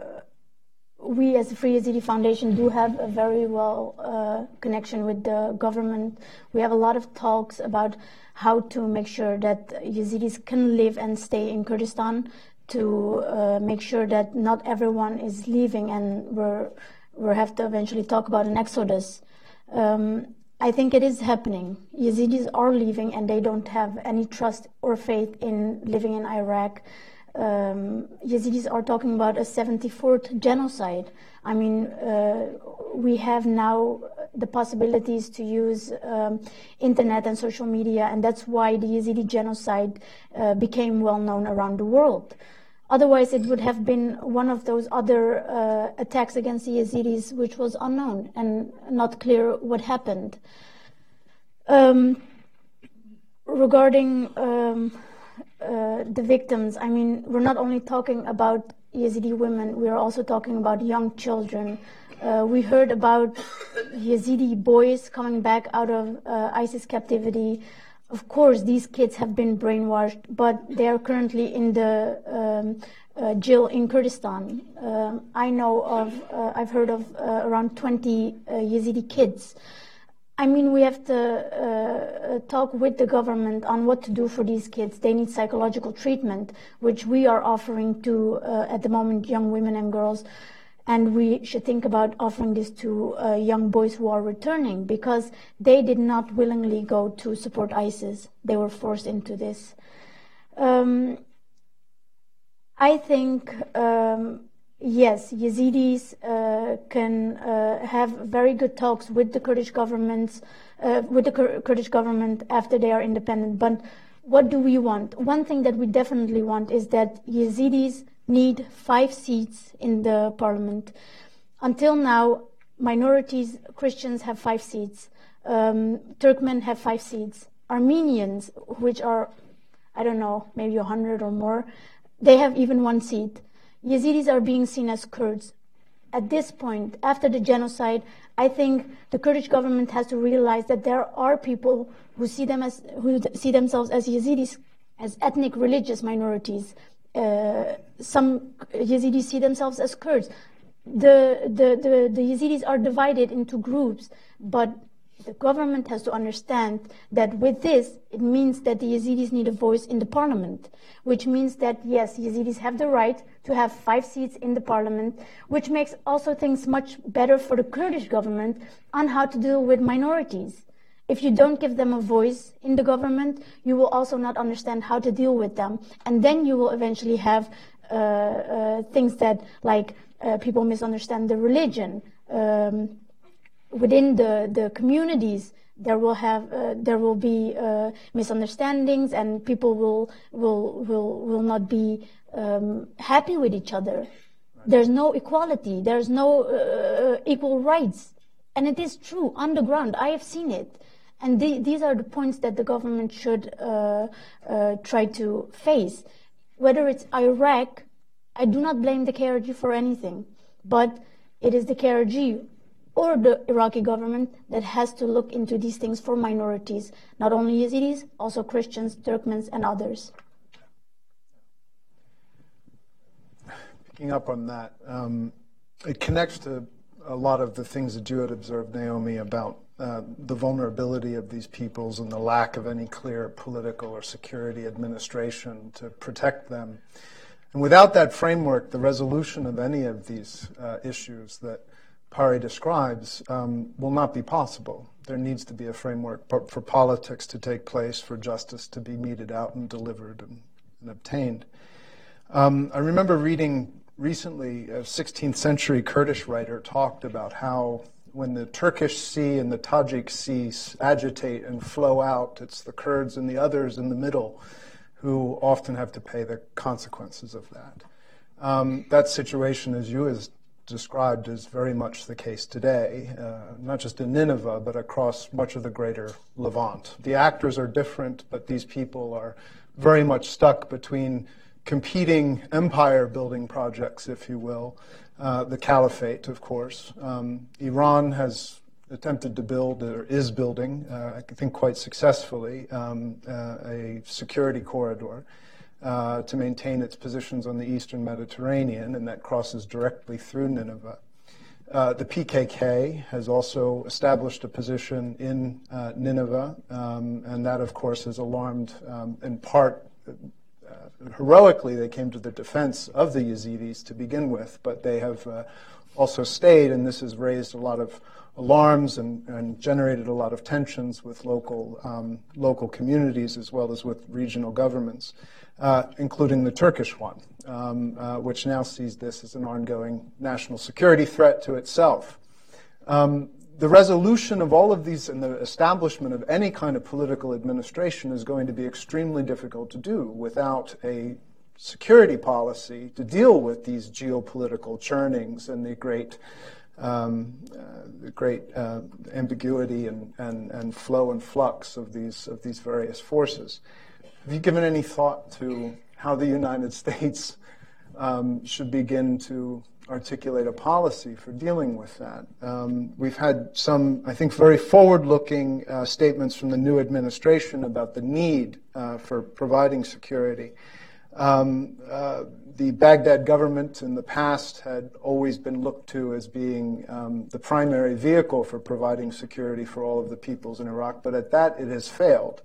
we as the Free Yazidi Foundation do have a very well uh, connection with the government. We have a lot of talks about how to make sure that Yazidis can live and stay in Kurdistan, to uh, make sure that not everyone is leaving and we're, we have to eventually talk about an exodus. Um, I think it is happening. Yazidis are leaving and they don't have any trust or faith in living in Iraq um, Yazidis are talking about a 74th genocide. I mean, uh, we have now the possibilities to use um, internet and social media, and that's why the Yazidi genocide uh, became well known around the world. Otherwise, it would have been one of those other uh, attacks against the Yazidis, which was unknown and not clear what happened. Um, regarding um, uh, the victims, I mean, we're not only talking about Yazidi women, we are also talking about young children. Uh, we heard about Yazidi boys coming back out of uh, ISIS captivity. Of course, these kids have been brainwashed, but they are currently in the um, uh, jail in Kurdistan. Um, I know of, uh, I've heard of uh, around 20 Yazidi kids I mean, we have to uh, talk with the government on what to do for these kids. They need psychological treatment, which we are offering to, uh, at the moment, young women and girls. And we should think about offering this to uh, young boys who are returning because they did not willingly go to support ISIS. They were forced into this. Um, I think um, Yes, Yazidis uh, can uh, have very good talks with the Kurdish government, uh, with the Kur- Kurdish government after they are independent. But what do we want? One thing that we definitely want is that Yazidis need five seats in the parliament. Until now, minorities, Christians have five seats. Um, Turkmen have five seats. Armenians, which are, I don't know, maybe a hundred or more, they have even one seat. Yazidis are being seen as Kurds. At this point, after the genocide, I think the Kurdish government has to realize that there are people who see them as who see themselves as Yazidis, as ethnic religious minorities. Uh, some Yazidis see themselves as Kurds. The, the, the, the Yazidis are divided into groups, but the government has to understand that with this, it means that the Yazidis need a voice in the parliament, which means that yes, Yazidis have the right to have five seats in the parliament, which makes also things much better for the Kurdish government on how to deal with minorities. If you don't give them a voice in the government, you will also not understand how to deal with them. And then you will eventually have uh, uh, things that, like, uh, people misunderstand the religion. Um, within the, the communities, there will have uh, there will be uh, misunderstandings and people will will will will not be um, happy with each other. There's no equality. There's no uh, equal rights, and it is true on the ground. I have seen it, and the, these are the points that the government should uh, uh, try to face. Whether it's Iraq, I do not blame the KRG for anything, but it is the KRG or the Iraqi government that has to look into these things for minorities, not only Yazidis, also Christians, Turkmens, and others. Picking up on that, um, it connects to a lot of the things that you had observed, Naomi, about uh, the vulnerability of these peoples and the lack of any clear political or security administration to protect them. And without that framework, the resolution of any of these uh, issues that Pari describes um, will not be possible. There needs to be a framework for politics to take place, for justice to be meted out and delivered and, and obtained. Um, I remember reading recently a 16th century Kurdish writer talked about how when the Turkish Sea and the Tajik Sea agitate and flow out, it's the Kurds and the others in the middle who often have to pay the consequences of that. Um, that situation, as you has described, is very much the case today, uh, not just in Nineveh, but across much of the greater Levant. The actors are different, but these people are very much stuck between competing empire building projects, if you will. Uh, the caliphate, of course. Um, Iran has attempted to build, or is building, uh, I think quite successfully, um, uh, a security corridor. Uh, to maintain its positions on the eastern Mediterranean, and that crosses directly through Nineveh. Uh, the PKK has also established a position in uh, Nineveh, um, and that, of course, has alarmed, um, in part, heroically, they came to the defense of the Yazidis to begin with, but they have uh, also stayed, and this has raised a lot of alarms and, and generated a lot of tensions with local um, local communities as well as with regional governments, uh, including the Turkish one, um, uh, which now sees this as an ongoing national security threat to itself. Um, the resolution of all of these and the establishment of any kind of political administration is going to be extremely difficult to do without a security policy to deal with these geopolitical churnings and the great, um, uh, the great uh, ambiguity and, and, and flow and flux of these, of these various forces. Have you given any thought to how the United States um, should begin to articulate a policy for dealing with that. Um, we've had some, I think, very forward looking uh, statements from the new administration about the need uh, for providing security. Um, uh, the Baghdad government in the past had always been looked to as being um, the primary vehicle for providing security for all of the peoples in Iraq, but at that it has failed.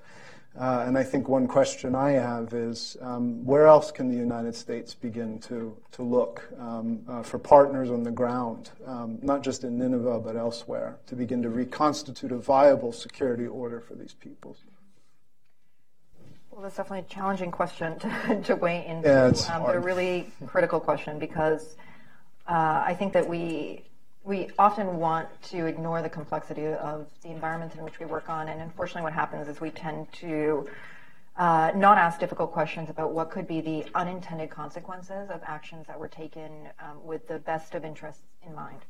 Uh, and I think one question I have is um, where else can the United States begin to, to look um, uh, for partners on the ground, um, not just in Nineveh but elsewhere, to begin to reconstitute a viable security order for these peoples? Well, that's definitely a challenging question to, to weigh into. Yeah, it's um, hard. a really critical question because uh, I think that we we often want to ignore the complexity of the environments in which we work on, and unfortunately, what happens is we tend to uh, not ask difficult questions about what could be the unintended consequences of actions that were taken um, with the best of interests in mind,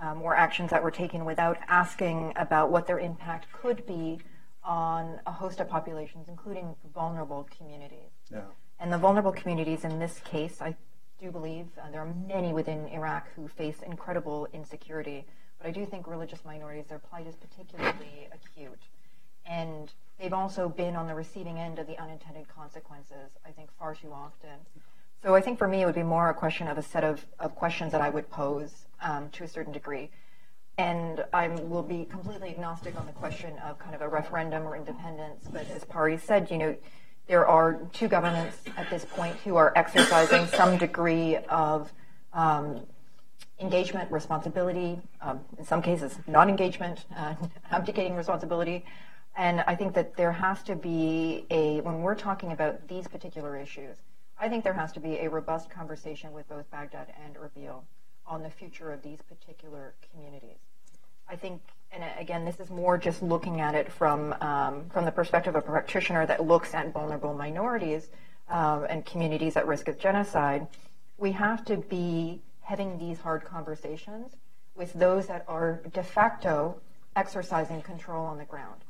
um, or actions that were taken without asking about what their impact could be on a host of populations, including vulnerable communities. Yeah. And the vulnerable communities in this case, I do believe uh, there are many within Iraq who face incredible insecurity, but I do think religious minorities, their plight is particularly acute. And they've also been on the receiving end of the unintended consequences, I think, far too often. So I think for me, it would be more a question of a set of, of questions that I would pose um, to a certain degree. And I will be completely agnostic on the question of kind of a referendum or independence. But as Pari said, you know, there are two governments at this point who are exercising some degree of um, engagement, responsibility, um, in some cases, non engagement, uh, abdicating responsibility. And I think that there has to be a, when we're talking about these particular issues, I think there has to be a robust conversation with both Baghdad and Erbil on the future of these particular communities. I think and again, this is more just looking at it from um, from the perspective of a practitioner that looks at vulnerable minorities um, and communities at risk of genocide. We have to be having these hard conversations with those that are de facto exercising control on the ground.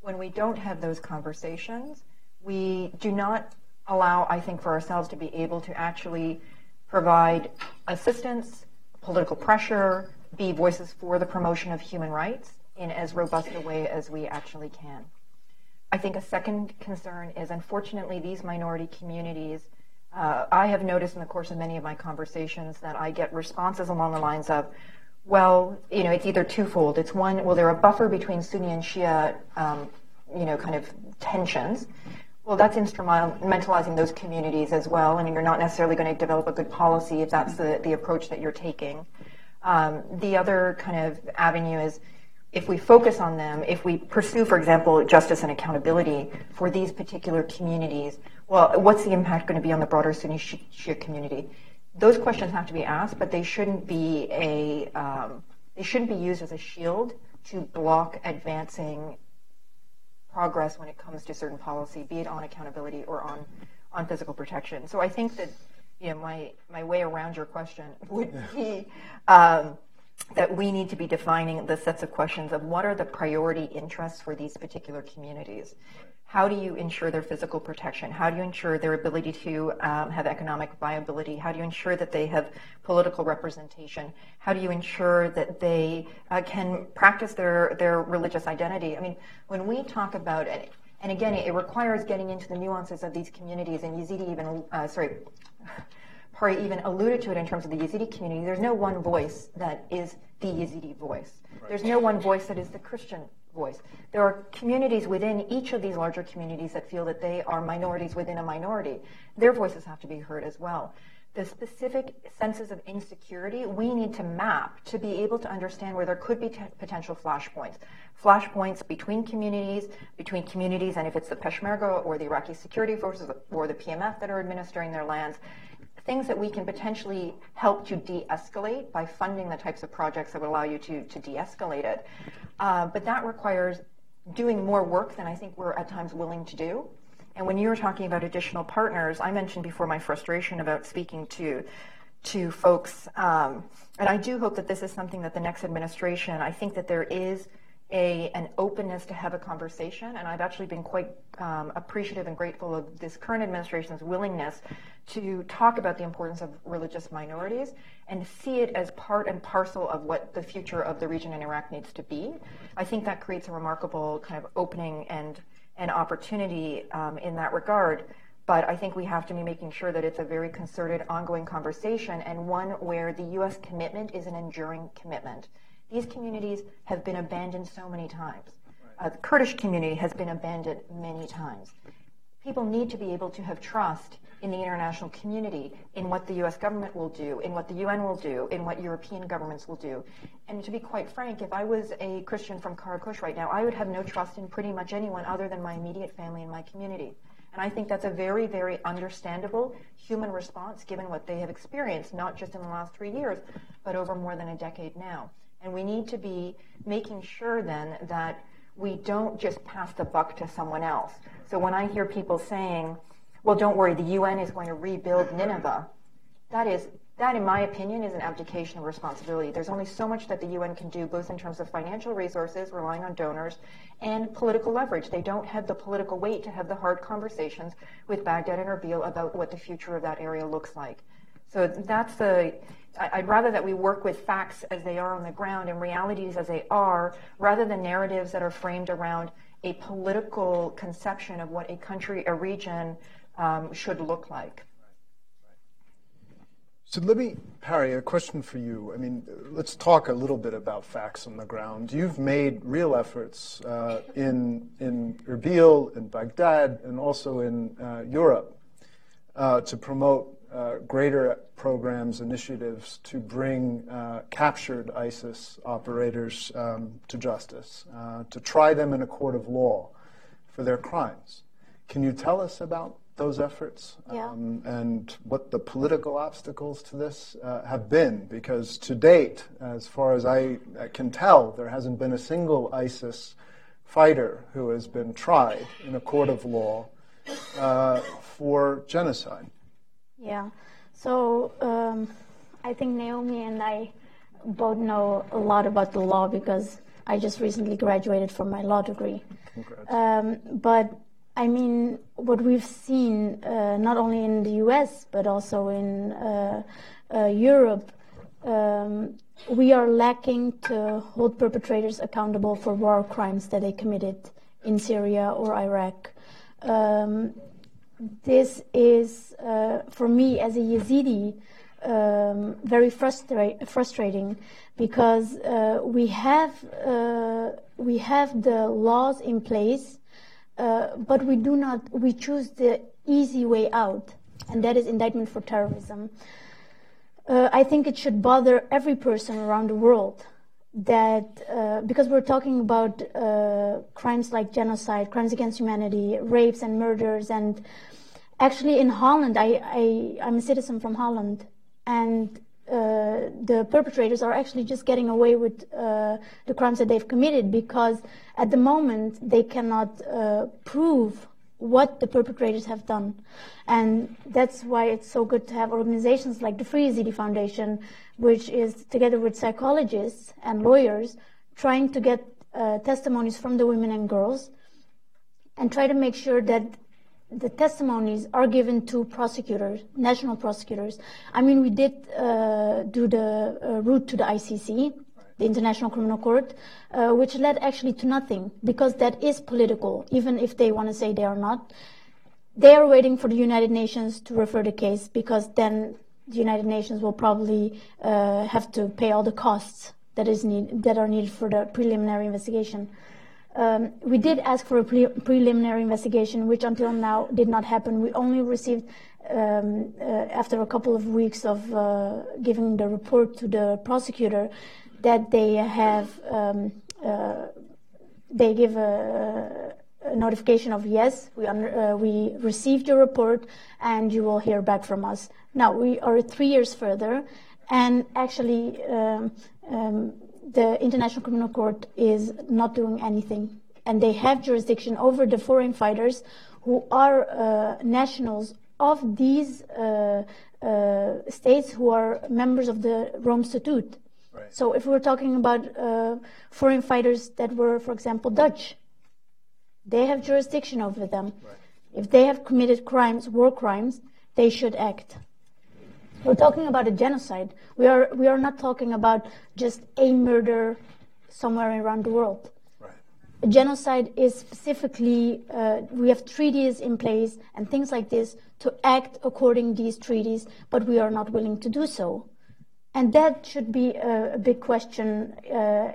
When we don't have those conversations, we do not allow, I think, for ourselves to be able to actually provide assistance, political pressure, be voices for the promotion of human rights in as robust a way as we actually can. I think a second concern is unfortunately these minority communities. Uh, I have noticed in the course of many of my conversations that I get responses along the lines of, well, you know, it's either twofold. It's one, well, they're a buffer between Sunni and Shia, um, you know, kind of tensions. Well, that's instrumentalizing those communities as well, and you're not necessarily going to develop a good policy if that's the, the approach that you're taking. Um, the other kind of avenue is if we focus on them, if we pursue, for example, justice and accountability for these particular communities, well, what's the impact going to be on the broader Sunni Shia community? Those questions have to be asked, but they shouldn't be a um, they shouldn't be used as a shield to block advancing progress when it comes to certain policy, be it on accountability or on on physical protection. So I think that you know my my way around your question would be. Um, that we need to be defining the sets of questions of what are the priority interests for these particular communities. How do you ensure their physical protection? How do you ensure their ability to um, have economic viability? How do you ensure that they have political representation? How do you ensure that they uh, can practice their, their religious identity? I mean, when we talk about it, and again, it requires getting into the nuances of these communities, and Yazidi even, uh, sorry, Pari even alluded to it in terms of the Yazidi community. There's no one voice that is the Yazidi voice. Right. There's no one voice that is the Christian voice. There are communities within each of these larger communities that feel that they are minorities within a minority. Their voices have to be heard as well. The specific senses of insecurity we need to map to be able to understand where there could be t- potential flashpoints. Flashpoints between communities, between communities, and if it's the Peshmerga or the Iraqi security forces or the PMF that are administering their lands, things that we can potentially help to de-escalate by funding the types of projects that would allow you to, to de-escalate it. Uh, but that requires doing more work than I think we're at times willing to do. And when you were talking about additional partners, I mentioned before my frustration about speaking to to folks, um, and I do hope that this is something that the next administration. I think that there is a, an openness to have a conversation, and I've actually been quite um, appreciative and grateful of this current administration's willingness to talk about the importance of religious minorities and see it as part and parcel of what the future of the region in Iraq needs to be. I think that creates a remarkable kind of opening and an opportunity um, in that regard. But I think we have to be making sure that it's a very concerted, ongoing conversation and one where the U.S. commitment is an enduring commitment. These communities have been abandoned so many times. Uh, the Kurdish community has been abandoned many times. People need to be able to have trust in the international community, in what the US government will do, in what the UN will do, in what European governments will do. And to be quite frank, if I was a Christian from Karakush right now, I would have no trust in pretty much anyone other than my immediate family and my community. And I think that's a very, very understandable human response given what they have experienced, not just in the last three years, but over more than a decade now. And we need to be making sure then that we don't just pass the buck to someone else. So when I hear people saying, well, don't worry, the UN is going to rebuild Nineveh, that is, that in my opinion is an abdication of responsibility. There's only so much that the UN can do, both in terms of financial resources, relying on donors, and political leverage. They don't have the political weight to have the hard conversations with Baghdad and Erbil about what the future of that area looks like. So that's the, I'd rather that we work with facts as they are on the ground and realities as they are, rather than narratives that are framed around a political conception of what a country, a region um, should look like. So let me, Pari, a question for you. I mean, let's talk a little bit about facts on the ground. You've made real efforts uh, in in Erbil, in Baghdad, and also in uh, Europe uh, to promote uh, greater programs, initiatives to bring uh, captured ISIS operators um, to justice, uh, to try them in a court of law for their crimes. Can you tell us about those efforts yeah. um, and what the political obstacles to this uh, have been? Because to date, as far as I can tell, there hasn't been a single ISIS fighter who has been tried in a court of law uh, for genocide. Yeah. So um, I think Naomi and I both know a lot about the law because I just recently graduated from my law degree. Um, but I mean, what we've seen, uh, not only in the US, but also in uh, uh, Europe, um, we are lacking to hold perpetrators accountable for war crimes that they committed in Syria or Iraq. Um, this is, uh, for me as a Yazidi, um, very frustra- frustrating because uh, we have uh, we have the laws in place, uh, but we do not we choose the easy way out, and that is indictment for terrorism. uh, I think it should bother every person around the world that uh, because we're talking about uh, crimes like genocide, crimes against humanity, rapes and murders, and actually in Holland, I, I I'm a citizen from Holland, and uh, the perpetrators are actually just getting away with uh, the crimes that they've committed because at the moment they cannot uh, prove what the perpetrators have done. And that's why it's so good to have organizations like the Free Yazidi Foundation, which is together with psychologists and lawyers trying to get uh, testimonies from the women and girls and try to make sure that the testimonies are given to prosecutors, national prosecutors. I mean, we did uh, do the uh, route to the ICC, the International Criminal Court, uh, which led actually to nothing because that is political, even if they want to say they are not. They are waiting for the United Nations to refer the case because then the United Nations will probably uh, have to pay all the costs that is need, that are needed for the preliminary investigation. Um, we did ask for a pre- preliminary investigation, which until now did not happen. We only received, um, uh, after a couple of weeks of uh, giving the report to the prosecutor, that they have um, uh, they give a, a, notification of yes, we under, uh, we received your report and you will hear back from us. Now we are three years further, and actually. Um, um, the International Criminal Court is not doing anything, and they have jurisdiction over the foreign fighters who are uh, nationals of these uh, uh, states who are members of the Rome Statute. Right. So if we're talking about uh, foreign fighters that were, for example, Dutch, they have jurisdiction over them. Right. If they have committed crimes, war crimes, they should act. We're talking about a genocide. We are, we are not talking about just a murder somewhere around the world. Right. A genocide is specifically, uh, we have treaties in place and things like this to act according these treaties, but we are not willing to do so. And that should be a, a big question uh,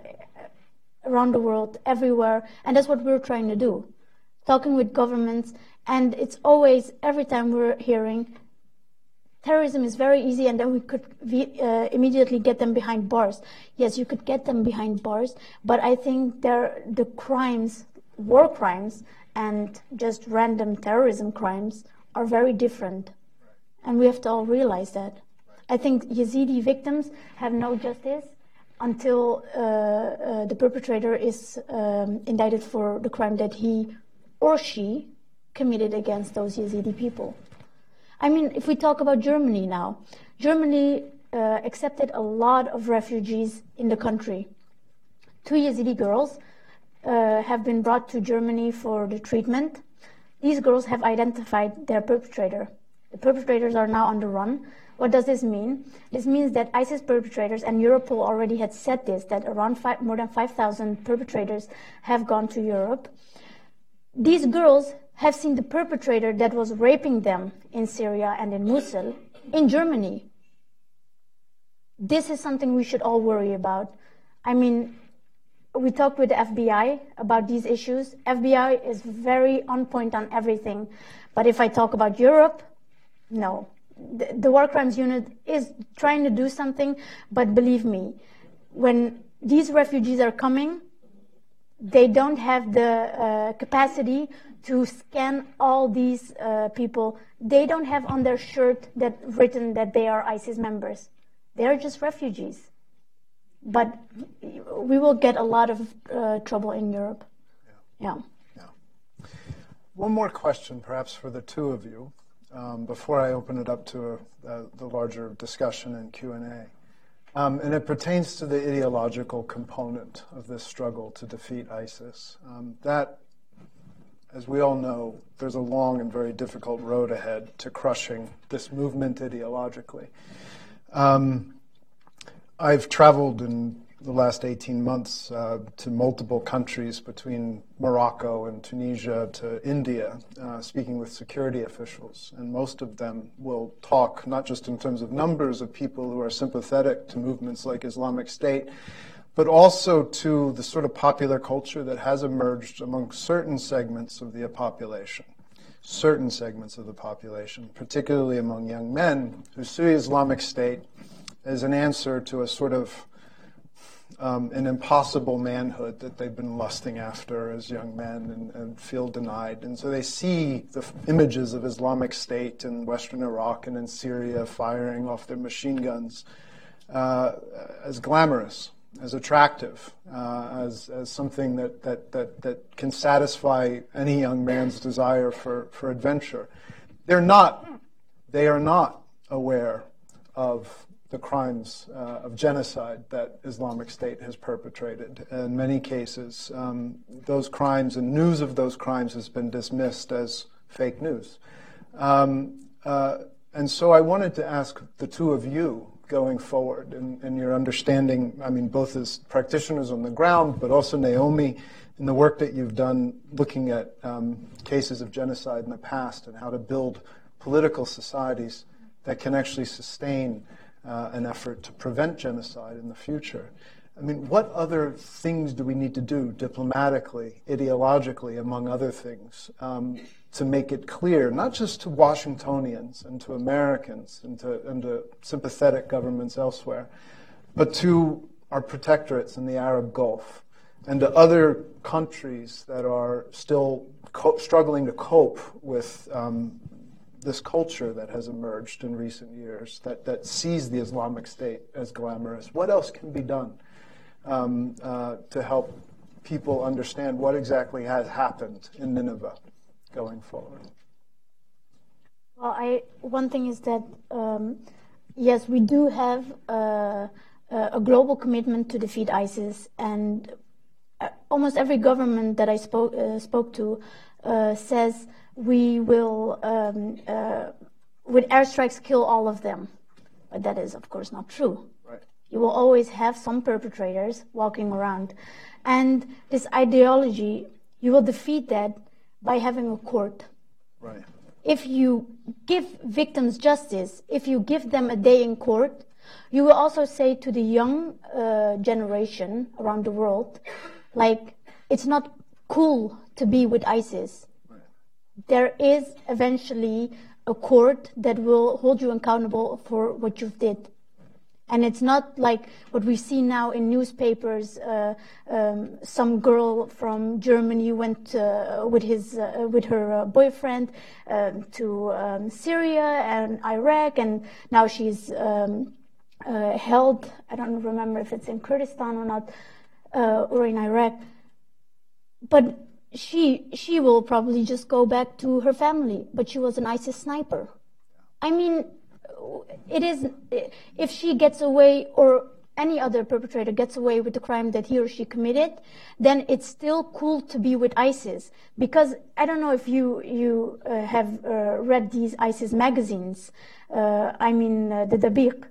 around the world, everywhere. And that's what we're trying to do. Talking with governments, and it's always, every time we're hearing, terrorism is very easy and then we could uh, immediately get them behind bars. Yes, you could get them behind bars, but I think the crimes, war crimes, and just random terrorism crimes are very different. And we have to all realize that. I think Yazidi victims have no justice until uh, uh, the perpetrator is um, indicted for the crime that he or she committed against those Yazidi people. I mean, if we talk about Germany now, Germany uh, accepted a lot of refugees in the country. Two Yazidi girls uh, have been brought to Germany for the treatment. These girls have identified their perpetrator. The perpetrators are now on the run. What does this mean? This means that ISIS perpetrators, and Europol already had said this, that around five, more than 5,000 perpetrators have gone to Europe. These girls have seen the perpetrator that was raping them in Syria and in Mosul in Germany. This is something we should all worry about. I mean, we talked with the FBI about these issues. FBI is very on point on everything. But if I talk about Europe, no. The, the War Crimes Unit is trying to do something, but believe me, when these refugees are coming, they don't have the uh, capacity to scan all these uh, people. They don't have on their shirt that written that they are ISIS members. They are just refugees. But we will get a lot of uh, trouble in Europe. Yeah. yeah. yeah. One more question, perhaps, for the two of you, um, before I open it up to uh, the larger discussion and Q and A. Um, and it pertains to the ideological component of this struggle to defeat ISIS. Um, that as we all know, there's a long and very difficult road ahead to crushing this movement ideologically. Um, I've traveled in the last 18 months uh, to multiple countries between Morocco and Tunisia to India, uh, speaking with security officials. And most of them will talk not just in terms of numbers of people who are sympathetic to movements like Islamic State, but also to the sort of popular culture that has emerged among certain segments of the population, certain segments of the population, particularly among young men who see Islamic State as an answer to a sort of um, an impossible manhood that they've been lusting after as young men and, and feel denied. And so they see the images of Islamic State in Western Iraq and in Syria firing off their machine guns uh, as glamorous, as attractive, uh, as, as something that, that, that, that can satisfy any young man's desire for, for adventure. They're not, they are not aware of the crimes uh, of genocide that Islamic State has perpetrated. In many cases, um, those crimes and news of those crimes has been dismissed as fake news. Um, uh, and so I wanted to ask the two of you going forward in, your understanding, I mean, both as practitioners on the ground, but also Naomi, in the work that you've done looking at um, cases of genocide in the past and how to build political societies that can actually sustain uh, an effort to prevent genocide in the future. I mean, what other things do we need to do diplomatically, ideologically, among other things, um, to make it clear, not just to Washingtonians and to Americans and to, and to sympathetic governments elsewhere, but to our protectorates in the Arab Gulf and to other countries that are still co- struggling to cope with um, this culture that has emerged in recent years that, that sees the Islamic State as glamorous. What else can be done um, uh, to help people understand what exactly has happened in Nineveh going forward? Well, I, one thing is that, um, yes, we do have uh, a global commitment to defeat ISIS, and uh, almost every government that I spoke, uh, spoke to uh, says we will, um, uh, with airstrikes, kill all of them. But that is, of course, not true. Right. You will always have some perpetrators walking around. And this ideology, you will defeat that by having a court. Right. If you give victims justice, if you give them a day in court, you will also say to the young uh, generation around the world, like, it's not cool to be with ISIS there is eventually a court that will hold you accountable for what you've did. And it's not like what we see now in newspapers. Uh, um, some girl from Germany went uh, with his uh, with her uh, boyfriend um, to um, Syria and Iraq, and now she's um, uh, held. I don't remember if it's in Kurdistan or not, uh, or in Iraq. But she she will probably just go back to her family but she was an isis sniper i mean it is if she gets away or any other perpetrator gets away with the crime that he or she committed then it's still cool to be with isis. Because i don't know if you you uh, have uh, read these isis magazines uh, i mean uh, the Dabiq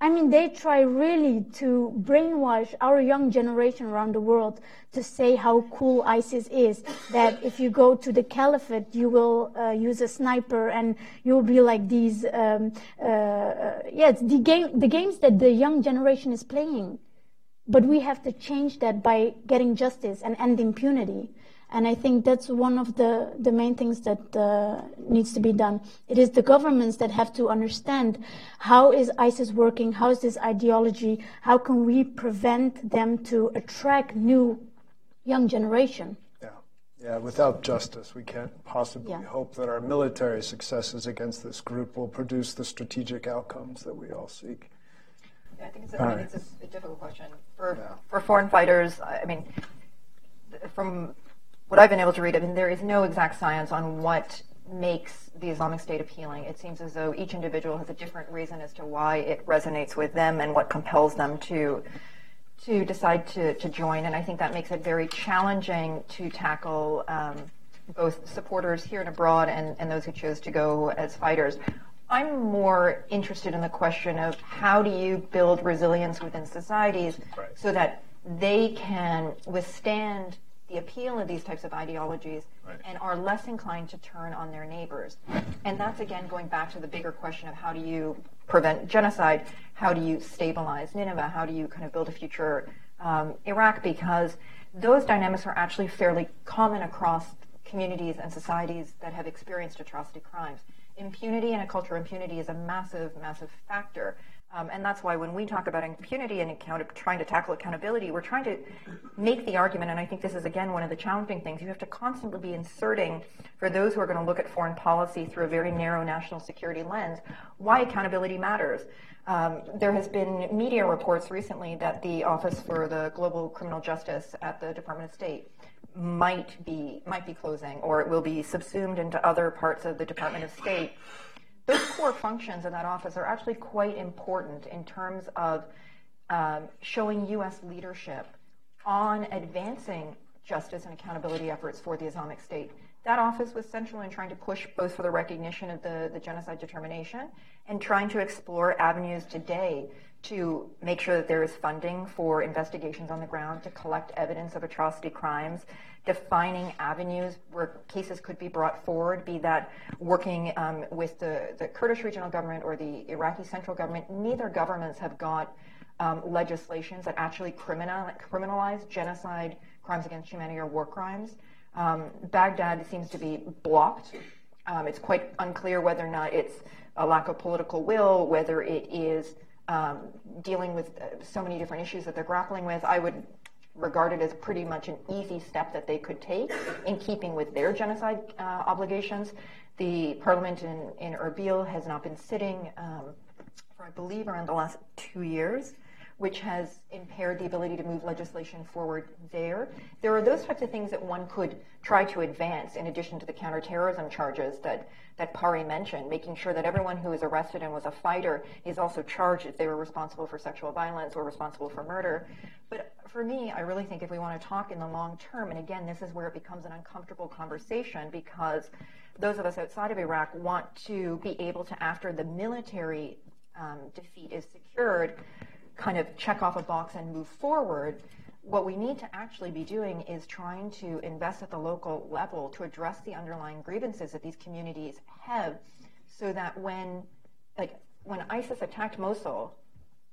I mean, they try really to brainwash our young generation around the world to say how cool ISIS is. That if you go to the caliphate, you will uh, use a sniper and you'll be like these. Um, uh, yeah, it's the game, the games that the young generation is playing. But we have to change that by getting justice and end impunity. And I think that's one of the, the main things that uh, needs to be done. It is the governments that have to understand how is ISIS working, how is this ideology, how can we prevent them to attract new young generation. Yeah, yeah. Without justice, we can't possibly yeah. hope that our military successes against this group will produce the strategic outcomes that we all seek. Yeah, I think it's a, I mean, it's a, a, difficult question for yeah. for foreign fighters. I mean, from what I've been able to read, I mean, there is no exact science on what makes the Islamic State appealing. It seems as though each individual has a different reason as to why it resonates with them and what compels them to to decide to, to join. And I think that makes it very challenging to tackle um, both supporters here and abroad and, and those who chose to go as fighters. I'm more interested in the question of how do you build resilience within societies right. so that they can withstand the appeal of these types of ideologies right. and are less inclined to turn on their neighbors. And that's again going back to the bigger question of how do you prevent genocide? How do you stabilize Nineveh? How do you kind of build a future um, Iraq? Because those dynamics are actually fairly common across communities and societies that have experienced atrocity crimes. Impunity and a culture of impunity is a massive, massive factor. Um, and that's why when we talk about impunity and account- trying to tackle accountability, we're trying to make the argument, and I think this is again one of the challenging things. You have to constantly be inserting, for those who are going to look at foreign policy through a very narrow national security lens, why accountability matters. Um, there has been media reports recently that the Office for the Global Criminal Justice at the Department of State might be might be closing, or it will be subsumed into other parts of the Department of State those core functions in that office are actually quite important in terms of um, showing U.S. leadership on advancing justice and accountability efforts for the Islamic State. That office was central in trying to push both for the recognition of the, the genocide determination and trying to explore avenues today to make sure that there is funding for investigations on the ground to collect evidence of atrocity crimes, defining avenues where cases could be brought forward, be that working um, with the, the Kurdish regional government or the Iraqi central government. Neither governments have got um, legislations that actually criminal, criminalize genocide, crimes against humanity, or war crimes. Um, Baghdad seems to be blocked. Um, it's quite unclear whether or not it's a lack of political will, whether it is um, dealing with uh, so many different issues that they're grappling with. I would regard it as pretty much an easy step that they could take in keeping with their genocide uh, obligations. The parliament in, in Erbil has not been sitting um, for, I believe, around the last two years which has impaired the ability to move legislation forward there. There are those types of things that one could try to advance in addition to the counterterrorism charges that, that Pari mentioned, making sure that everyone who is arrested and was a fighter is also charged if they were responsible for sexual violence or responsible for murder. But for me, I really think if we want to talk in the long term, and again, this is where it becomes an uncomfortable conversation because those of us outside of Iraq want to be able to, after the military um, defeat is secured, kind of check off a box and move forward. What we need to actually be doing is trying to invest at the local level to address the underlying grievances that these communities have so that when like when ISIS attacked Mosul,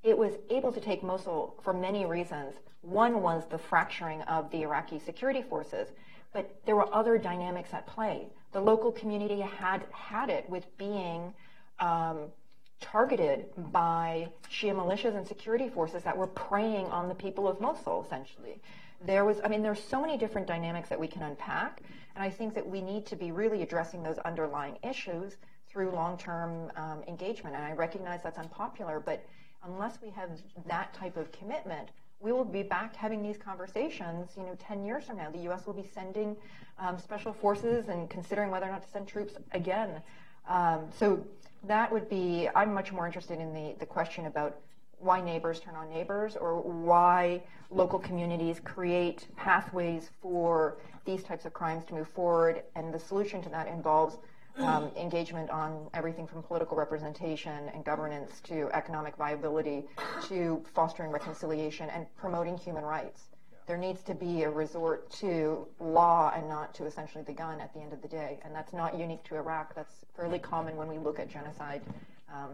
it was able to take Mosul for many reasons. One was the fracturing of the Iraqi security forces, but there were other dynamics at play. The local community had had it with being um, targeted by Shia militias and security forces that were preying on the people of Mosul, essentially. There was, I mean, there's so many different dynamics that we can unpack, and I think that we need to be really addressing those underlying issues through long-term um, engagement. And I recognize that's unpopular, but unless we have that type of commitment, we will be back having these conversations, you know, 10 years from now. The U.S. will be sending um, special forces and considering whether or not to send troops again. Um, so that would be, I'm much more interested in the, the question about why neighbors turn on neighbors or why local communities create pathways for these types of crimes to move forward. And the solution to that involves um, engagement on everything from political representation and governance to economic viability to fostering reconciliation and promoting human rights there needs to be a resort to law and not to essentially the gun at the end of the day. And that's not unique to Iraq. That's fairly common when we look at genocide um,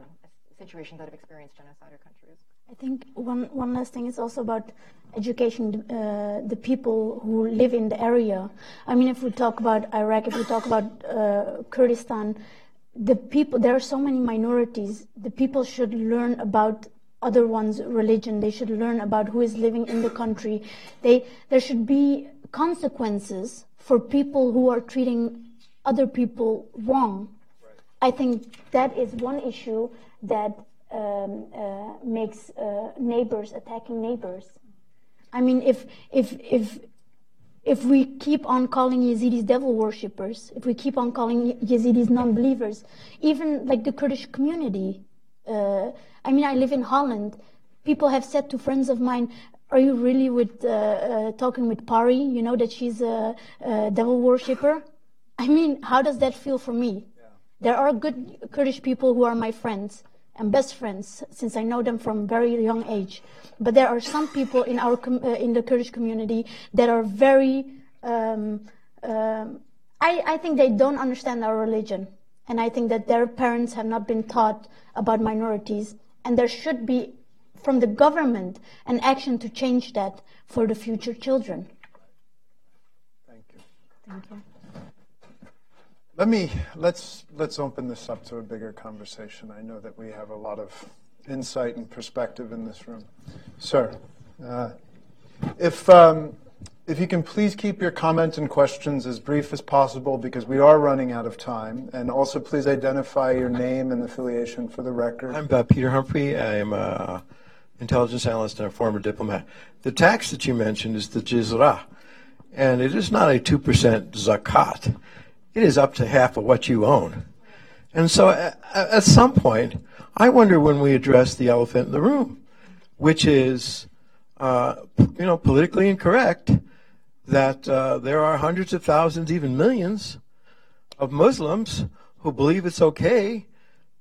situations that have experienced genocide or countries. I think one, one last thing is also about education uh, the people who live in the area. I mean, if we talk about Iraq, if we talk about uh, Kurdistan, the people, there are so many minorities. The people should learn about other one's religion. They should learn about who is living in the country. They, there should be consequences for people who are treating other people wrong. Right. I think that is one issue that um, uh, makes uh, neighbors attacking neighbors. I mean, if if if if we keep on calling Yazidis devil worshippers, if we keep on calling Yazidis non-believers, even like the Kurdish community, uh, I mean, I live in Holland. People have said to friends of mine, "Are you really with uh, uh, talking with Pari? You know that she's a, a, devil worshipper." I mean, how does that feel for me? Yeah. There are good Kurdish people who are my friends and best friends since I know them from very young age. But there are some people in our com- uh, in the Kurdish community that are very. Um, um, I, I think they don't understand our religion. And I think that their parents have not been taught about minorities. And there should be, from the government, an action to change that for the future children. Thank you. Thank you. Let me let's let's open this up to a bigger conversation. I know that we have a lot of insight and perspective in this room. Sir, uh, if, um, if you can please keep your comments and questions as brief as possible because we are running out of time. And also please identify your name and affiliation for the record. I'm uh, Peter Humphrey. I am an intelligence analyst and a former diplomat. The tax that you mentioned is the jizya, and it is not a 2% zakat. It is up to half of what you own. And so at, at some point, I wonder when we address the elephant in the room, which is, uh, you know, politically incorrect that uh, there are hundreds of thousands, even millions, of Muslims who believe it's okay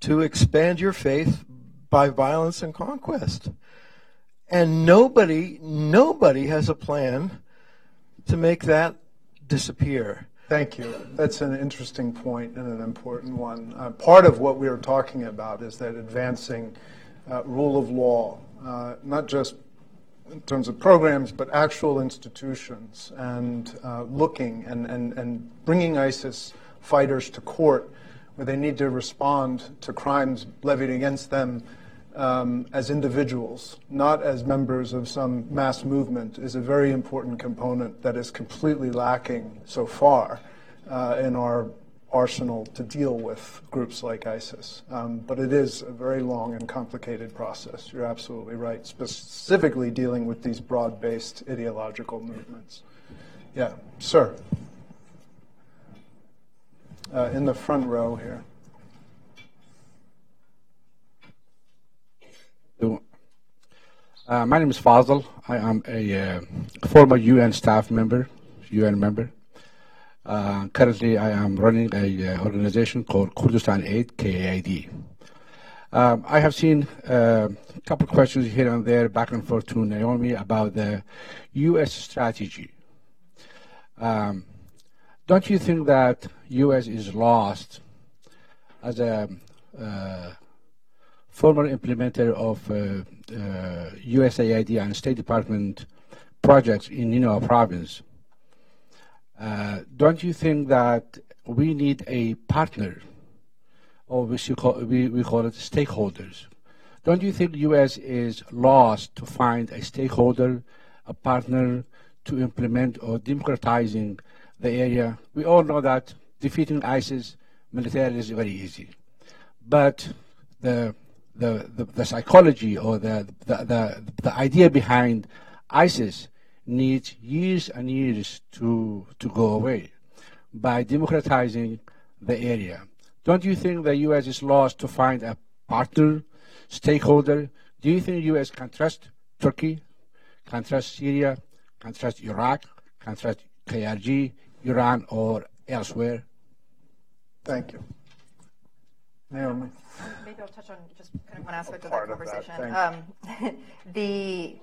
to expand your faith by violence and conquest. And nobody, nobody has a plan to make that disappear. Thank you. That's an interesting point and an important one. Uh, part of what we are talking about is that advancing uh, rule of law, uh, not just in terms of programs, but actual institutions, and uh, looking and, and, and bringing ISIS fighters to court where they need to respond to crimes levied against them um, as individuals, not as members of some mass movement, is a very important component that is completely lacking so far uh, in our arsenal to deal with groups like ISIS. Um, but it is a very long and complicated process. You're absolutely right, specifically dealing with these broad based ideological movements. Yeah, sir. Uh, in the front row here. Uh, my name is Fazal. I am a uh, former UN staff member, UN member. Uh, currently, I am running an uh, organization called Kurdistan Aid, KAID. Um, I have seen uh, a couple of questions here and there, back and forth to Naomi about the U.S. strategy. Um, don't you think that U.S. is lost as a uh, former implementer of uh, uh, USAID and State Department projects in Nineveh province, uh, don't you think that we need a partner, or we, call, we, we call it stakeholders? Don't you think the U.S. is lost to find a stakeholder, a partner to implement or democratizing the area? We all know that defeating ISIS militarily is very easy, but the the, the, the psychology or the, the, the, the idea behind ISIS needs years and years to, to go away by democratizing the area. Don't you think the U.S. is lost to find a partner, stakeholder? Do you think the U.S. can trust Turkey, can trust Syria, can trust Iraq, can trust KRG, Iran, or elsewhere? Thank you. Naomi. Maybe I'll touch on just kind of one aspect of that conversation. Of that. Um, the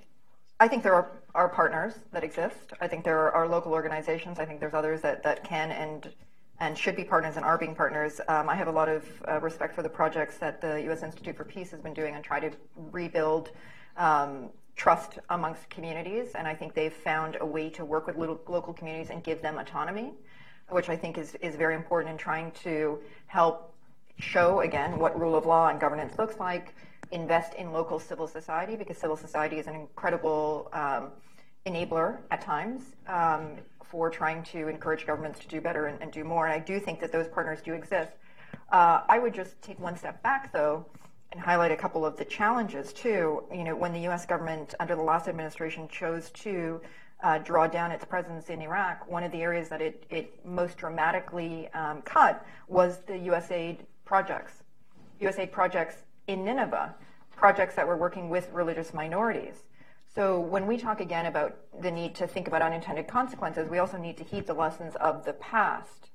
I think there are, are partners that exist. I think there are local organizations. I think there's others that, that can and and should be partners and are being partners. Um, I have a lot of uh, respect for the projects that the U.S. Institute for Peace has been doing and try to rebuild um, trust amongst communities. And I think they've found a way to work with little, local communities and give them autonomy, which I think is, is very important in trying to help show, again, what rule of law and governance looks like, invest in local civil society because civil society is an incredible um, enabler at times um, for trying to encourage governments to do better and, and, do more. And I do think that those partners do exist. Uh, I would just take one step back, though, and highlight a couple of the challenges too. You know, when the U.S. government under the last administration chose to uh, draw down its presence in Iraq, one of the areas that it, it most dramatically um, cut was the USAID projects. USAID projects in Nineveh, projects that were working with religious minorities. So when we talk again about the need to think about unintended consequences, we also need to heed the lessons of the past.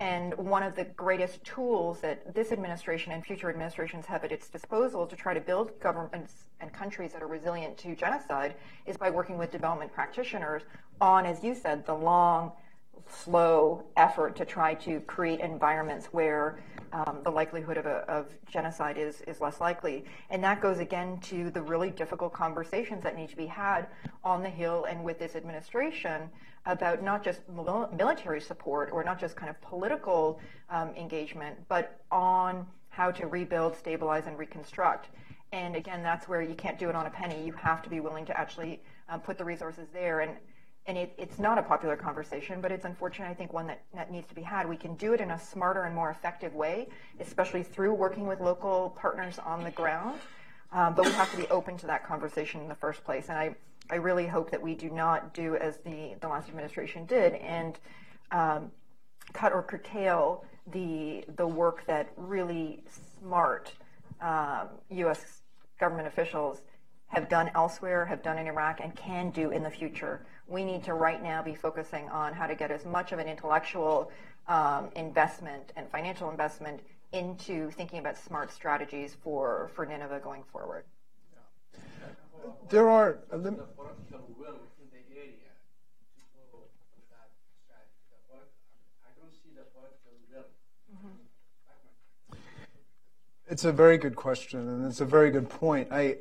And one of the greatest tools that this administration and future administrations have at its disposal to try to build governments and countries that are resilient to genocide is by working with development practitioners on, as you said, the long slow effort to try to create environments where um, the likelihood of, a, of genocide is, is less likely. And that goes again to the really difficult conversations that need to be had on the Hill and with this administration about not just military support or not just kind of political um, engagement, but on how to rebuild, stabilize, and reconstruct. and again, that's where you can't do it on a penny. You have to be willing to actually um, put the resources there. And and it, it's not a popular conversation, but it's unfortunate, I think, one that, that needs to be had. We can do it in a smarter and more effective way, especially through working with local partners on the ground. Um, but we have to be open to that conversation in the first place. And I, I really hope that we do not do as the, the last administration did and um, cut or curtail the, the work that really smart um, U.S. government officials have done elsewhere, have done in Iraq, and can do in the future. We need to right now be focusing on how to get as much of an intellectual um, investment and financial investment into thinking about smart strategies for, for Nineveh going forward. There are. It's a very good question, and it's a very good point. I,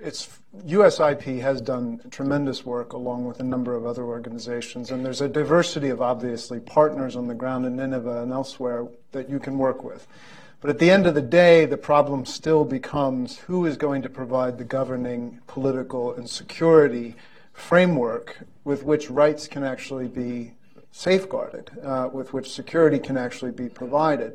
it's USIP has done tremendous work along with a number of other organizations, and there's a diversity of obviously partners on the ground in Nineveh and elsewhere that you can work with. But at the end of the day, the problem still becomes who is going to provide the governing political and security framework with which rights can actually be safeguarded, uh, with which security can actually be provided.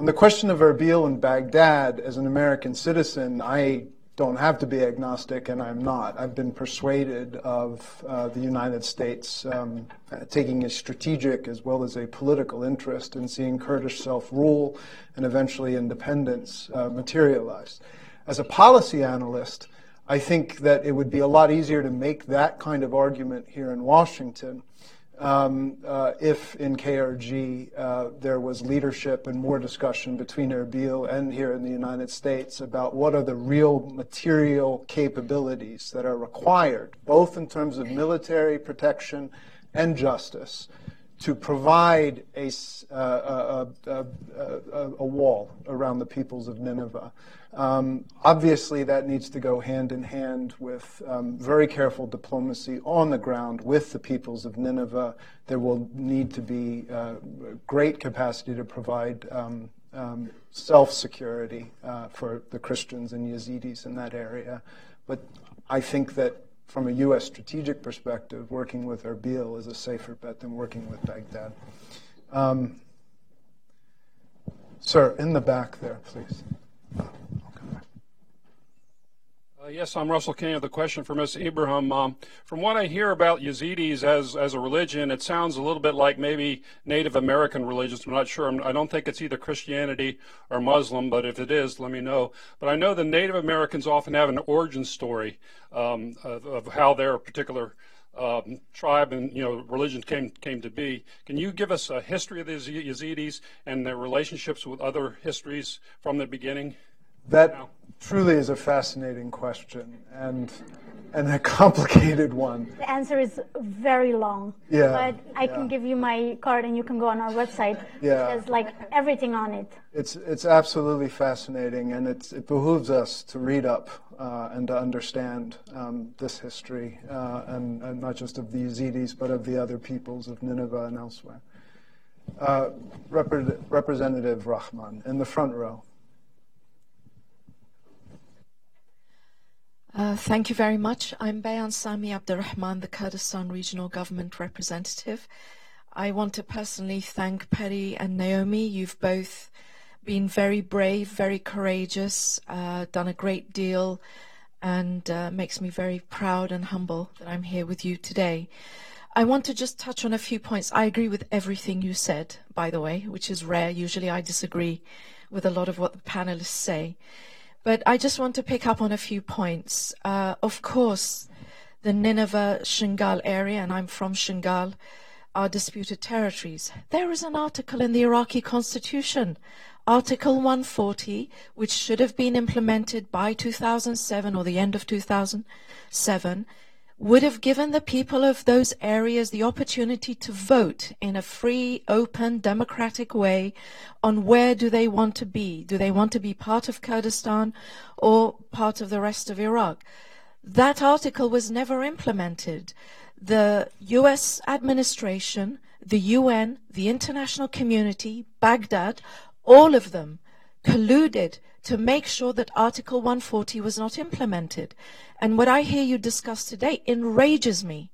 On the question of Erbil and Baghdad, as an American citizen, I don't have to be agnostic, and I'm not. I've been persuaded of uh, the United States um, taking a strategic as well as a political interest in seeing Kurdish self rule and eventually independence uh, materialize. As a policy analyst, I think that it would be a lot easier to make that kind of argument here in Washington um, uh, if in KRG uh, there was leadership and more discussion between Erbil and here in the United States about what are the real material capabilities that are required, both in terms of military protection and justice, to provide a, uh, a, a, a, wall around the peoples of Nineveh. Um, obviously, that needs to go hand in hand with um, very careful diplomacy on the ground with the peoples of Nineveh. There will need to be uh, great capacity to provide um, um self security uh, for the Christians and Yazidis in that area. But I think that from a U.S. strategic perspective, working with Erbil is a safer bet than working with Baghdad. Um, sir, in the back there, please. Uh, yes, I'm Russell King. The question for Ms. Ibrahim. Um, from what I hear about Yazidis as, as a religion, it sounds a little bit like maybe Native American religions. I'm not sure. I'm, I do not think it's either Christianity or Muslim, but if it is, let me know. But I know the Native Americans often have an origin story um, of, of, how their particular um, tribe and you know religion came came to be. Can you give us a history of the Yazidis and their relationships with other histories from the beginning? That truly is a fascinating question and and a complicated one. The answer is very long. Yeah. But I yeah. can give you my card and you can go on our website. Yeah. There's like everything on it. It's it's absolutely fascinating and it's, it behooves us to read up uh, and to understand um, this history uh, and, and, not just of the Yazidis but of the other peoples of Nineveh and elsewhere. Uh, Rep- Representative Rahman in the front row. Uh, thank you very much. I'm Bayan Sami Abdurrahman, the Kurdistan Regional Government Representative. I want to personally thank Pari and Naomi. You've both been very brave, very courageous, uh, done a great deal, and uh, makes me very proud and humble that I'm here with you today. I want to just touch on a few points. I agree with everything you said, by the way, which is rare. Usually I disagree with a lot of what the panelists say. But I just want to pick up on a few points. Uh, of course, the Nineveh Shingal area, and I'm from Shingal, are disputed territories. There is an article in the Iraqi constitution, Article 140, which should have been implemented by 2007 or the end of 2007, would have given the people of those areas the opportunity to vote in a free, open, democratic way on where do they want to be. Do they want to be part of Kurdistan or part of the rest of Iraq? That article was never implemented. The US administration, the UN, the international community, Baghdad, all of them colluded to make sure that Article 140 was not implemented. And what I hear you discuss today enrages me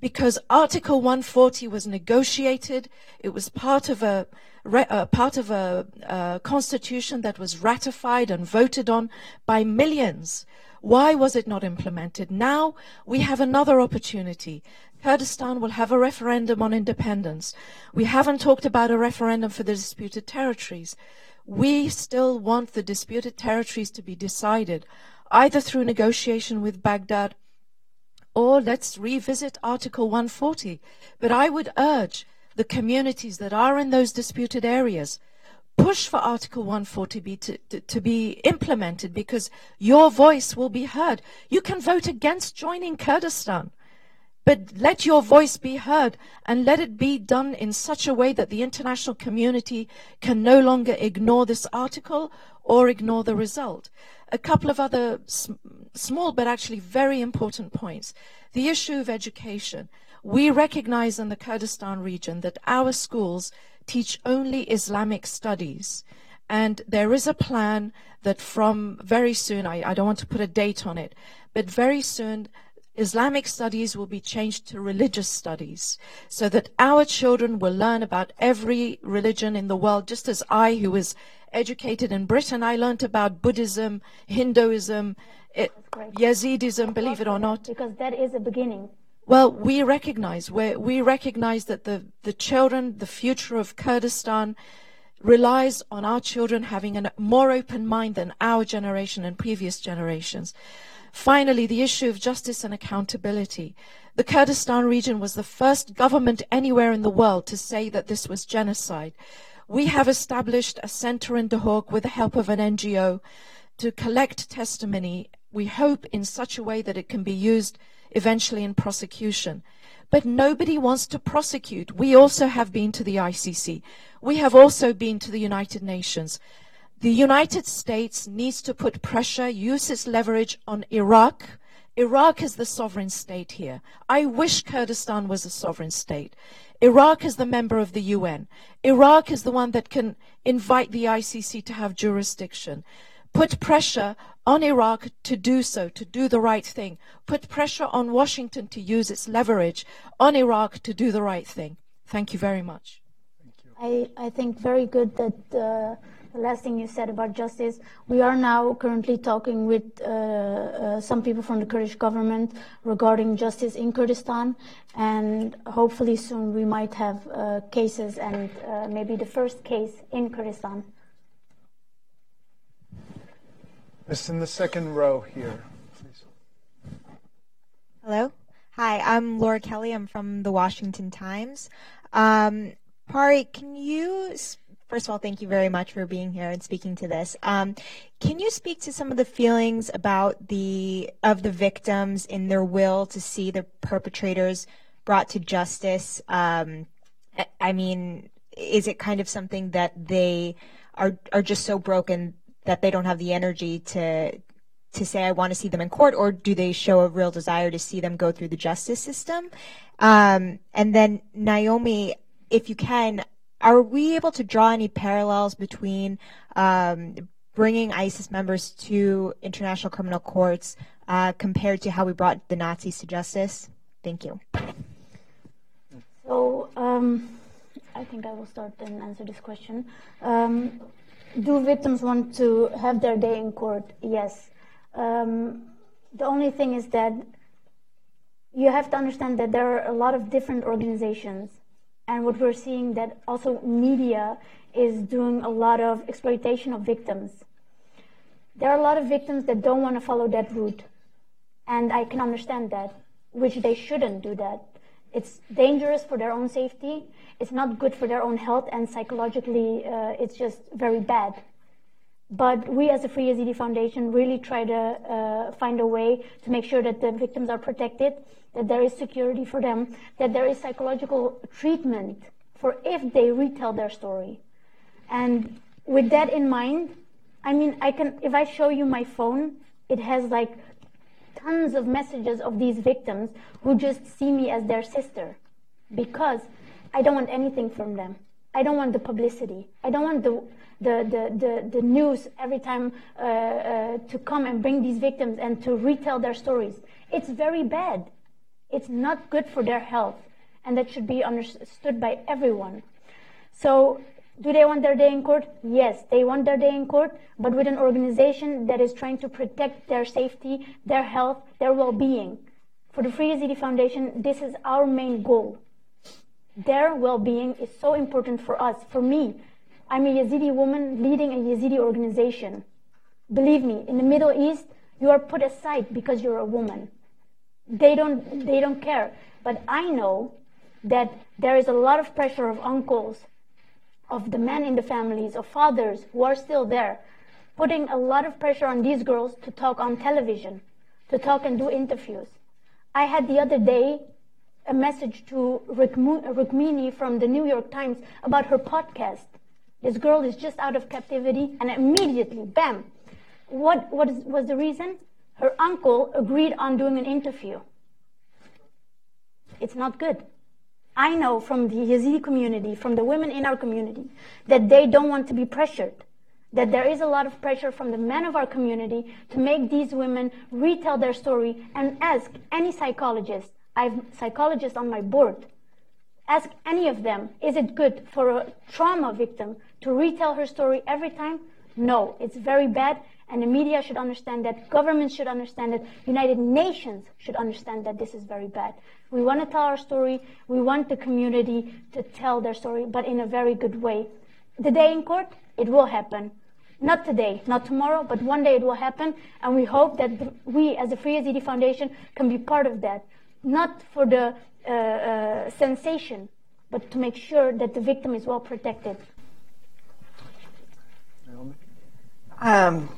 because Article 140 was negotiated. It was part of a uh, part of a uh, constitution that was ratified and voted on by millions. Why was it not implemented? Now we have another opportunity. Kurdistan will have a referendum on independence. We haven't talked about a referendum for the disputed territories. We still want the disputed territories to be decided either through negotiation with Baghdad or let's revisit Article 140. But I would urge the communities that are in those disputed areas push for Article 140 be to, to, to, be implemented because your voice will be heard. You can vote against joining Kurdistan. But let your voice be heard and let it be done in such a way that the international community can no longer ignore this article or ignore the result. A couple of other sm- small but actually very important points. The issue of education. We recognize in the Kurdistan region that our schools teach only Islamic studies. And there is a plan that from very soon, I, I don't want to put a date on it, but very soon Islamic studies will be changed to religious studies so that our children will learn about every religion in the world, just as I, who was educated in Britain, I learned about Buddhism, Hinduism, it, Yazidism, believe it or not. Because that is a beginning. Well, we recognize, we recognize that the, the children, the future of Kurdistan relies on our children having a more open mind than our generation and previous generations. Finally, the issue of justice and accountability. The Kurdistan region was the first government anywhere in the world to say that this was genocide. We have established a center in Duhok with the help of an NGO to collect testimony, we hope in such a way that it can be used eventually in prosecution. But nobody wants to prosecute. We also have been to the ICC. We have also been to the United Nations. The United States needs to put pressure, use its leverage on Iraq. Iraq is the sovereign state here. I wish Kurdistan was a sovereign state. Iraq is the member of the UN. Iraq is the one that can invite the ICC to have jurisdiction. Put pressure on Iraq to do so, to do the right thing. Put pressure on Washington to use its leverage on Iraq to do the right thing. Thank you very much. Thank I, I think very good that uh, the last thing you said about justice. We are now currently talking with uh, uh, some people from the Kurdish government regarding justice in Kurdistan, and hopefully soon we might have uh, cases and uh, maybe the first case in Kurdistan. It's in the second row here, please. Hello. Hi, I'm Laura Kelly. I'm from the Washington Times. Um, Pari, can you First of all, thank you very much for being here and speaking to this. Um, can you speak to some of the feelings about the of the victims in their will to see the perpetrators brought to justice? Um, I mean, is it kind of something that they are are just so broken that they don't have the energy to to say I want to see them in court, or do they show a real desire to see them go through the justice system? Um, and then Naomi, if you can, are we able to draw any parallels between um, bringing ISIS members to international criminal courts uh, compared to how we brought the Nazis to justice? Thank you. So um, I think I will start and answer this question. Um, do victims want to have their day in court? Yes. Um, the only thing is that you have to understand that there are a lot of different organizations and what we're seeing that also media is doing a lot of exploitation of victims. There are a lot of victims that don't want to follow that route. And I can understand that, which they shouldn't do that. It's dangerous for their own safety. It's not good for their own health, and psychologically, uh, it's just very bad. But we, as the Free Yazidi Foundation, really try to uh, find a way to make sure that the victims are protected that there is security for them, that there is psychological treatment for if they retell their story. And with that in mind, I mean, I can, if I show you my phone, it has like tons of messages of these victims who just see me as their sister because I don't want anything from them. I don't want the publicity. I don't want the the, the, the, the news every time uh, uh, to come and bring these victims and to retell their stories. It's very bad. It's not good for their health. And that should be understood by everyone. So, do they want their day in court? Yes, they want their day in court, but with an organization that is trying to protect their safety, their health, their well being. For the Free Yazidi Foundation, this is our main goal. Their well being is so important for us, for me. I'm a Yazidi woman leading a Yazidi organization. Believe me, in the Middle East, you are put aside because you're a woman. They don't, they don't care. But I know that there is a lot of pressure of uncles, of the men in the families, of fathers who are still there, putting a lot of pressure on these girls to talk on television, to talk and do interviews. I had the other day a message to Rukmini from the New York Times about her podcast. This girl is just out of captivity, and immediately, bam! What, what is, was the reason? Her uncle agreed on doing an interview. It's not good. I know from the Yazidi community, from the women in our community, that they don't want to be pressured. That there is a lot of pressure from the men of our community to make these women retell their story and ask any psychologist. I have psychologists on my board Ask any of them, is it good for a trauma victim to retell her story every time? No, it's very bad, and the media should understand that, governments should understand that, United Nations should understand that this is very bad. We want to tell our story, we want the community to tell their story, but in a very good way. The day in court, it will happen. Not today, not tomorrow, but one day it will happen, and we hope that we, as the Free Yazidi Foundation, can be part of that. Not for the uh, uh, sensation, but to make sure that the victim is well protected. Um,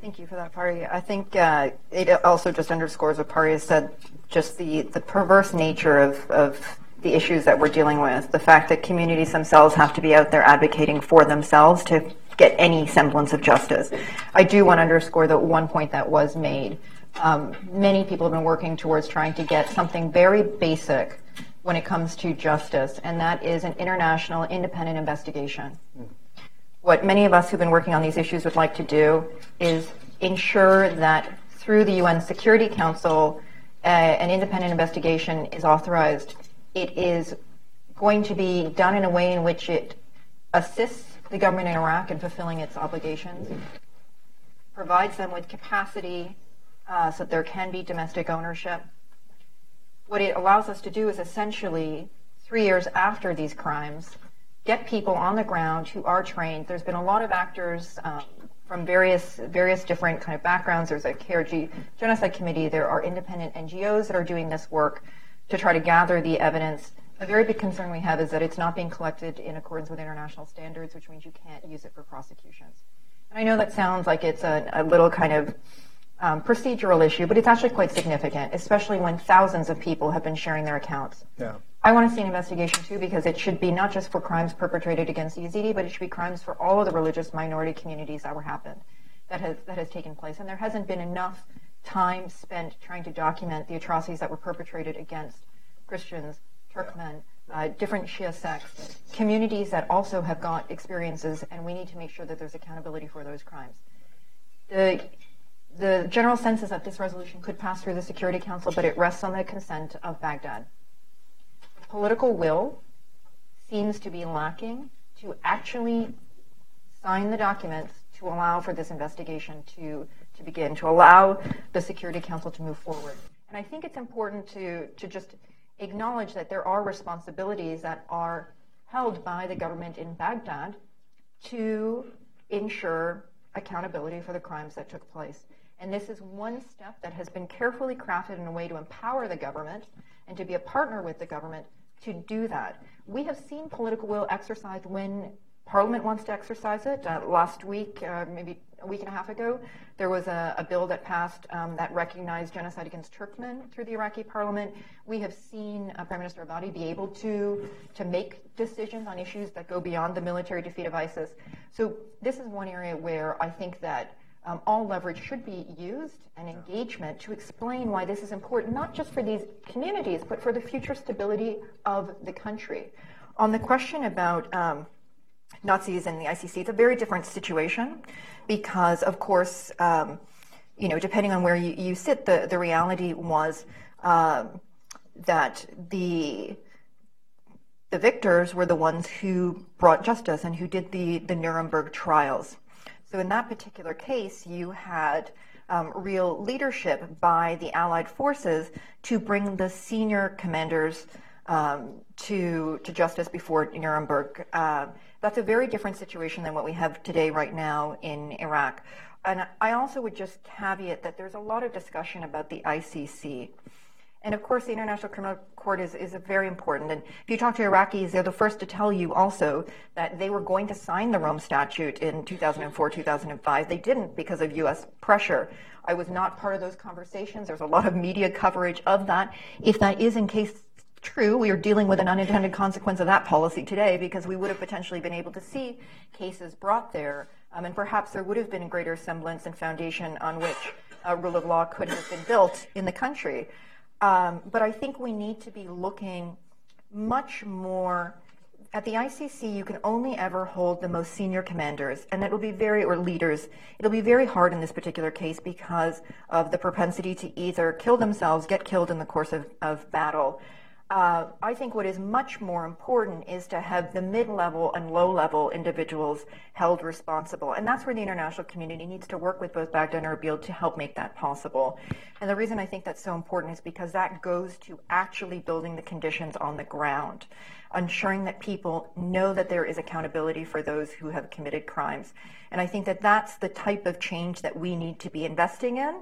thank you for that, Pari. I think uh, it also just underscores what Pari has said, just the, the perverse nature of, of the issues that we're dealing with, the fact that communities themselves have to be out there advocating for themselves to get any semblance of justice. I do want to underscore the one point that was made um, many people have been working towards trying to get something very basic when it comes to justice, and that is an international independent investigation. Mm. What many of us who've been working on these issues would like to do is ensure that through the UN Security Council, uh, an independent investigation is authorized. It is going to be done in a way in which it assists the government in Iraq in fulfilling its obligations, provides them with capacity uh, so that there can be domestic ownership. What it allows us to do is essentially, three years after these crimes, get people on the ground who are trained. There's been a lot of actors um, from various various different kind of backgrounds. There's a KRG genocide committee. There are independent NGOs that are doing this work to try to gather the evidence. A very big concern we have is that it's not being collected in accordance with international standards, which means you can't use it for prosecutions. And I know that sounds like it's a, a little kind of um, procedural issue, but it's actually quite significant, especially when thousands of people have been sharing their accounts. Yeah. I want to see an investigation too because it should be not just for crimes perpetrated against Yazidi, but it should be crimes for all of the religious minority communities that were happened, that has that has taken place. And there hasn't been enough time spent trying to document the atrocities that were perpetrated against Christians, Turkmen, uh, different Shia sects, communities that also have got experiences, and we need to make sure that there's accountability for those crimes. The the general sense is that this resolution could pass through the Security Council, but it rests on the consent of Baghdad. Political will seems to be lacking to actually sign the documents to allow for this investigation to, to begin, to allow the Security Council to move forward. And I think it's important to, to just acknowledge that there are responsibilities that are held by the government in Baghdad to ensure accountability for the crimes that took place. And this is one step that has been carefully crafted in a way to empower the government and to be a partner with the government to do that. We have seen political will exercised when Parliament wants to exercise it. Uh, last week, uh, maybe a week and a half ago, there was a, a bill that passed um, that recognized genocide against Turkmen through the Iraqi Parliament. We have seen uh, Prime Minister Abadi be able to to make decisions on issues that go beyond the military defeat of ISIS. So this is one area where I think that um, all leverage should be used and engagement to explain why this is important, not just for these communities, but for the future stability of the country. On the question about um, Nazis and the ICC, it's a very different situation because, of course, um, you know, depending on where you, you sit, the, the reality was um, that the the victors were the ones who brought justice and who did the, the Nuremberg trials. So in that particular case, you had um, real leadership by the Allied forces to bring the senior commanders um, to to justice before Nuremberg. Uh, that's a very different situation than what we have today, right now in Iraq. And I also would just caveat that there's a lot of discussion about the ICC. And of course, the International Criminal Court is, is very important. And if you talk to Iraqis, they're the first to tell you also that they were going to sign the Rome Statute in 2004, 2005. They didn't because of U.S. pressure. I was not part of those conversations. There's a lot of media coverage of that. If that is in case true, we are dealing with an unintended consequence of that policy today because we would have potentially been able to see cases brought there. Um, and perhaps there would have been a greater semblance and foundation on which a rule of law could have been built in the country. Um, but I think we need to be looking much more at the ICC, you can only ever hold the most senior commanders, and it'll be very, or leaders, it'll be very hard in this particular case because of the propensity to either kill themselves, get killed in the course of, of battle, uh, I think what is much more important is to have the mid-level and low-level individuals held responsible. And that's where the international community needs to work with both Baghdad and Erbil to help make that possible. And the reason I think that's so important is because that goes to actually building the conditions on the ground, ensuring that people know that there is accountability for those who have committed crimes. And I think that that's the type of change that we need to be investing in.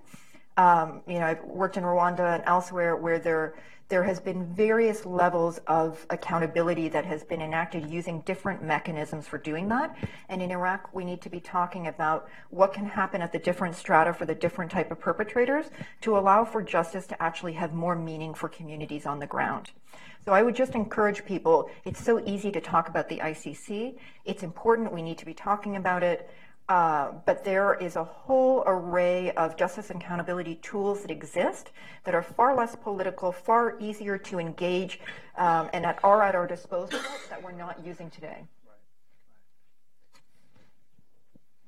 Um, you know, I've worked in Rwanda and elsewhere where there there has been various levels of accountability that has been enacted using different mechanisms for doing that. And in Iraq, we need to be talking about what can happen at the different strata for the different type of perpetrators to allow for justice to actually have more meaning for communities on the ground. So I would just encourage people, it's so easy to talk about the ICC. It's important, we need to be talking about it. Uh, but there is a whole array of justice and accountability tools that exist that are far less political, far easier to engage, um, and that are at our disposal that we're not using today.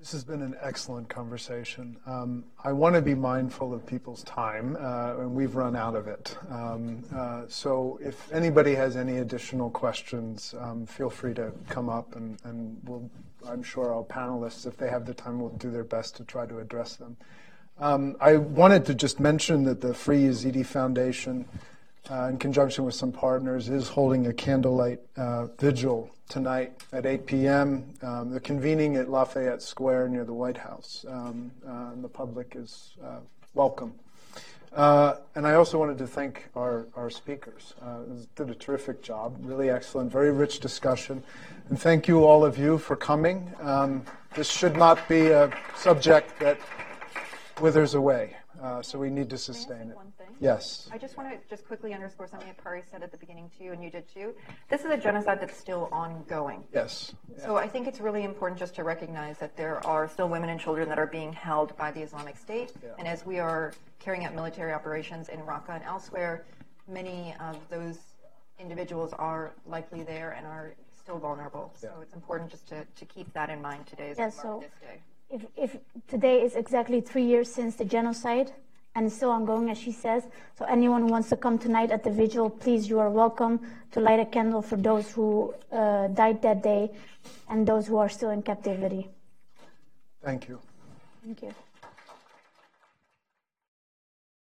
This has been an excellent conversation. Um, I want to be mindful of people's time, uh, and we've run out of it. Um, uh, so if anybody has any additional questions, um, feel free to come up, and, and we'll I'm sure our panelists, if they have the time, will do their best to try to address them. Um, I wanted to just mention that the Free Yazidi Foundation, uh, in conjunction with some partners, is holding a candlelight uh, vigil tonight at 8 p.m. Um, they're convening at Lafayette Square near the White House, um, uh, and the public is uh, welcome. Uh, and I also wanted to thank our, our speakers. Uh, did a terrific job, really excellent, very rich discussion. And thank you, all of you, for coming. Um, this should not be a subject that withers away, uh, so we need to sustain it. Yes. I just want to just quickly underscore something that Pari said at the beginning too, and you did too. This is a genocide that's still ongoing. Yes. So yeah. I think it's really important just to recognize that there are still women and children that are being held by the Islamic State, yeah. and as we are carrying out military operations in Raqqa and elsewhere, many of those individuals are likely there and are still vulnerable. Yeah. So it's important just to, to keep that in mind today as yeah, so If, if today is exactly three years since the genocide and still ongoing, as she says, so anyone who wants to come tonight at the vigil, please, you are welcome to light a candle for those who uh, died that day and those who are still in captivity. Thank you. Thank you.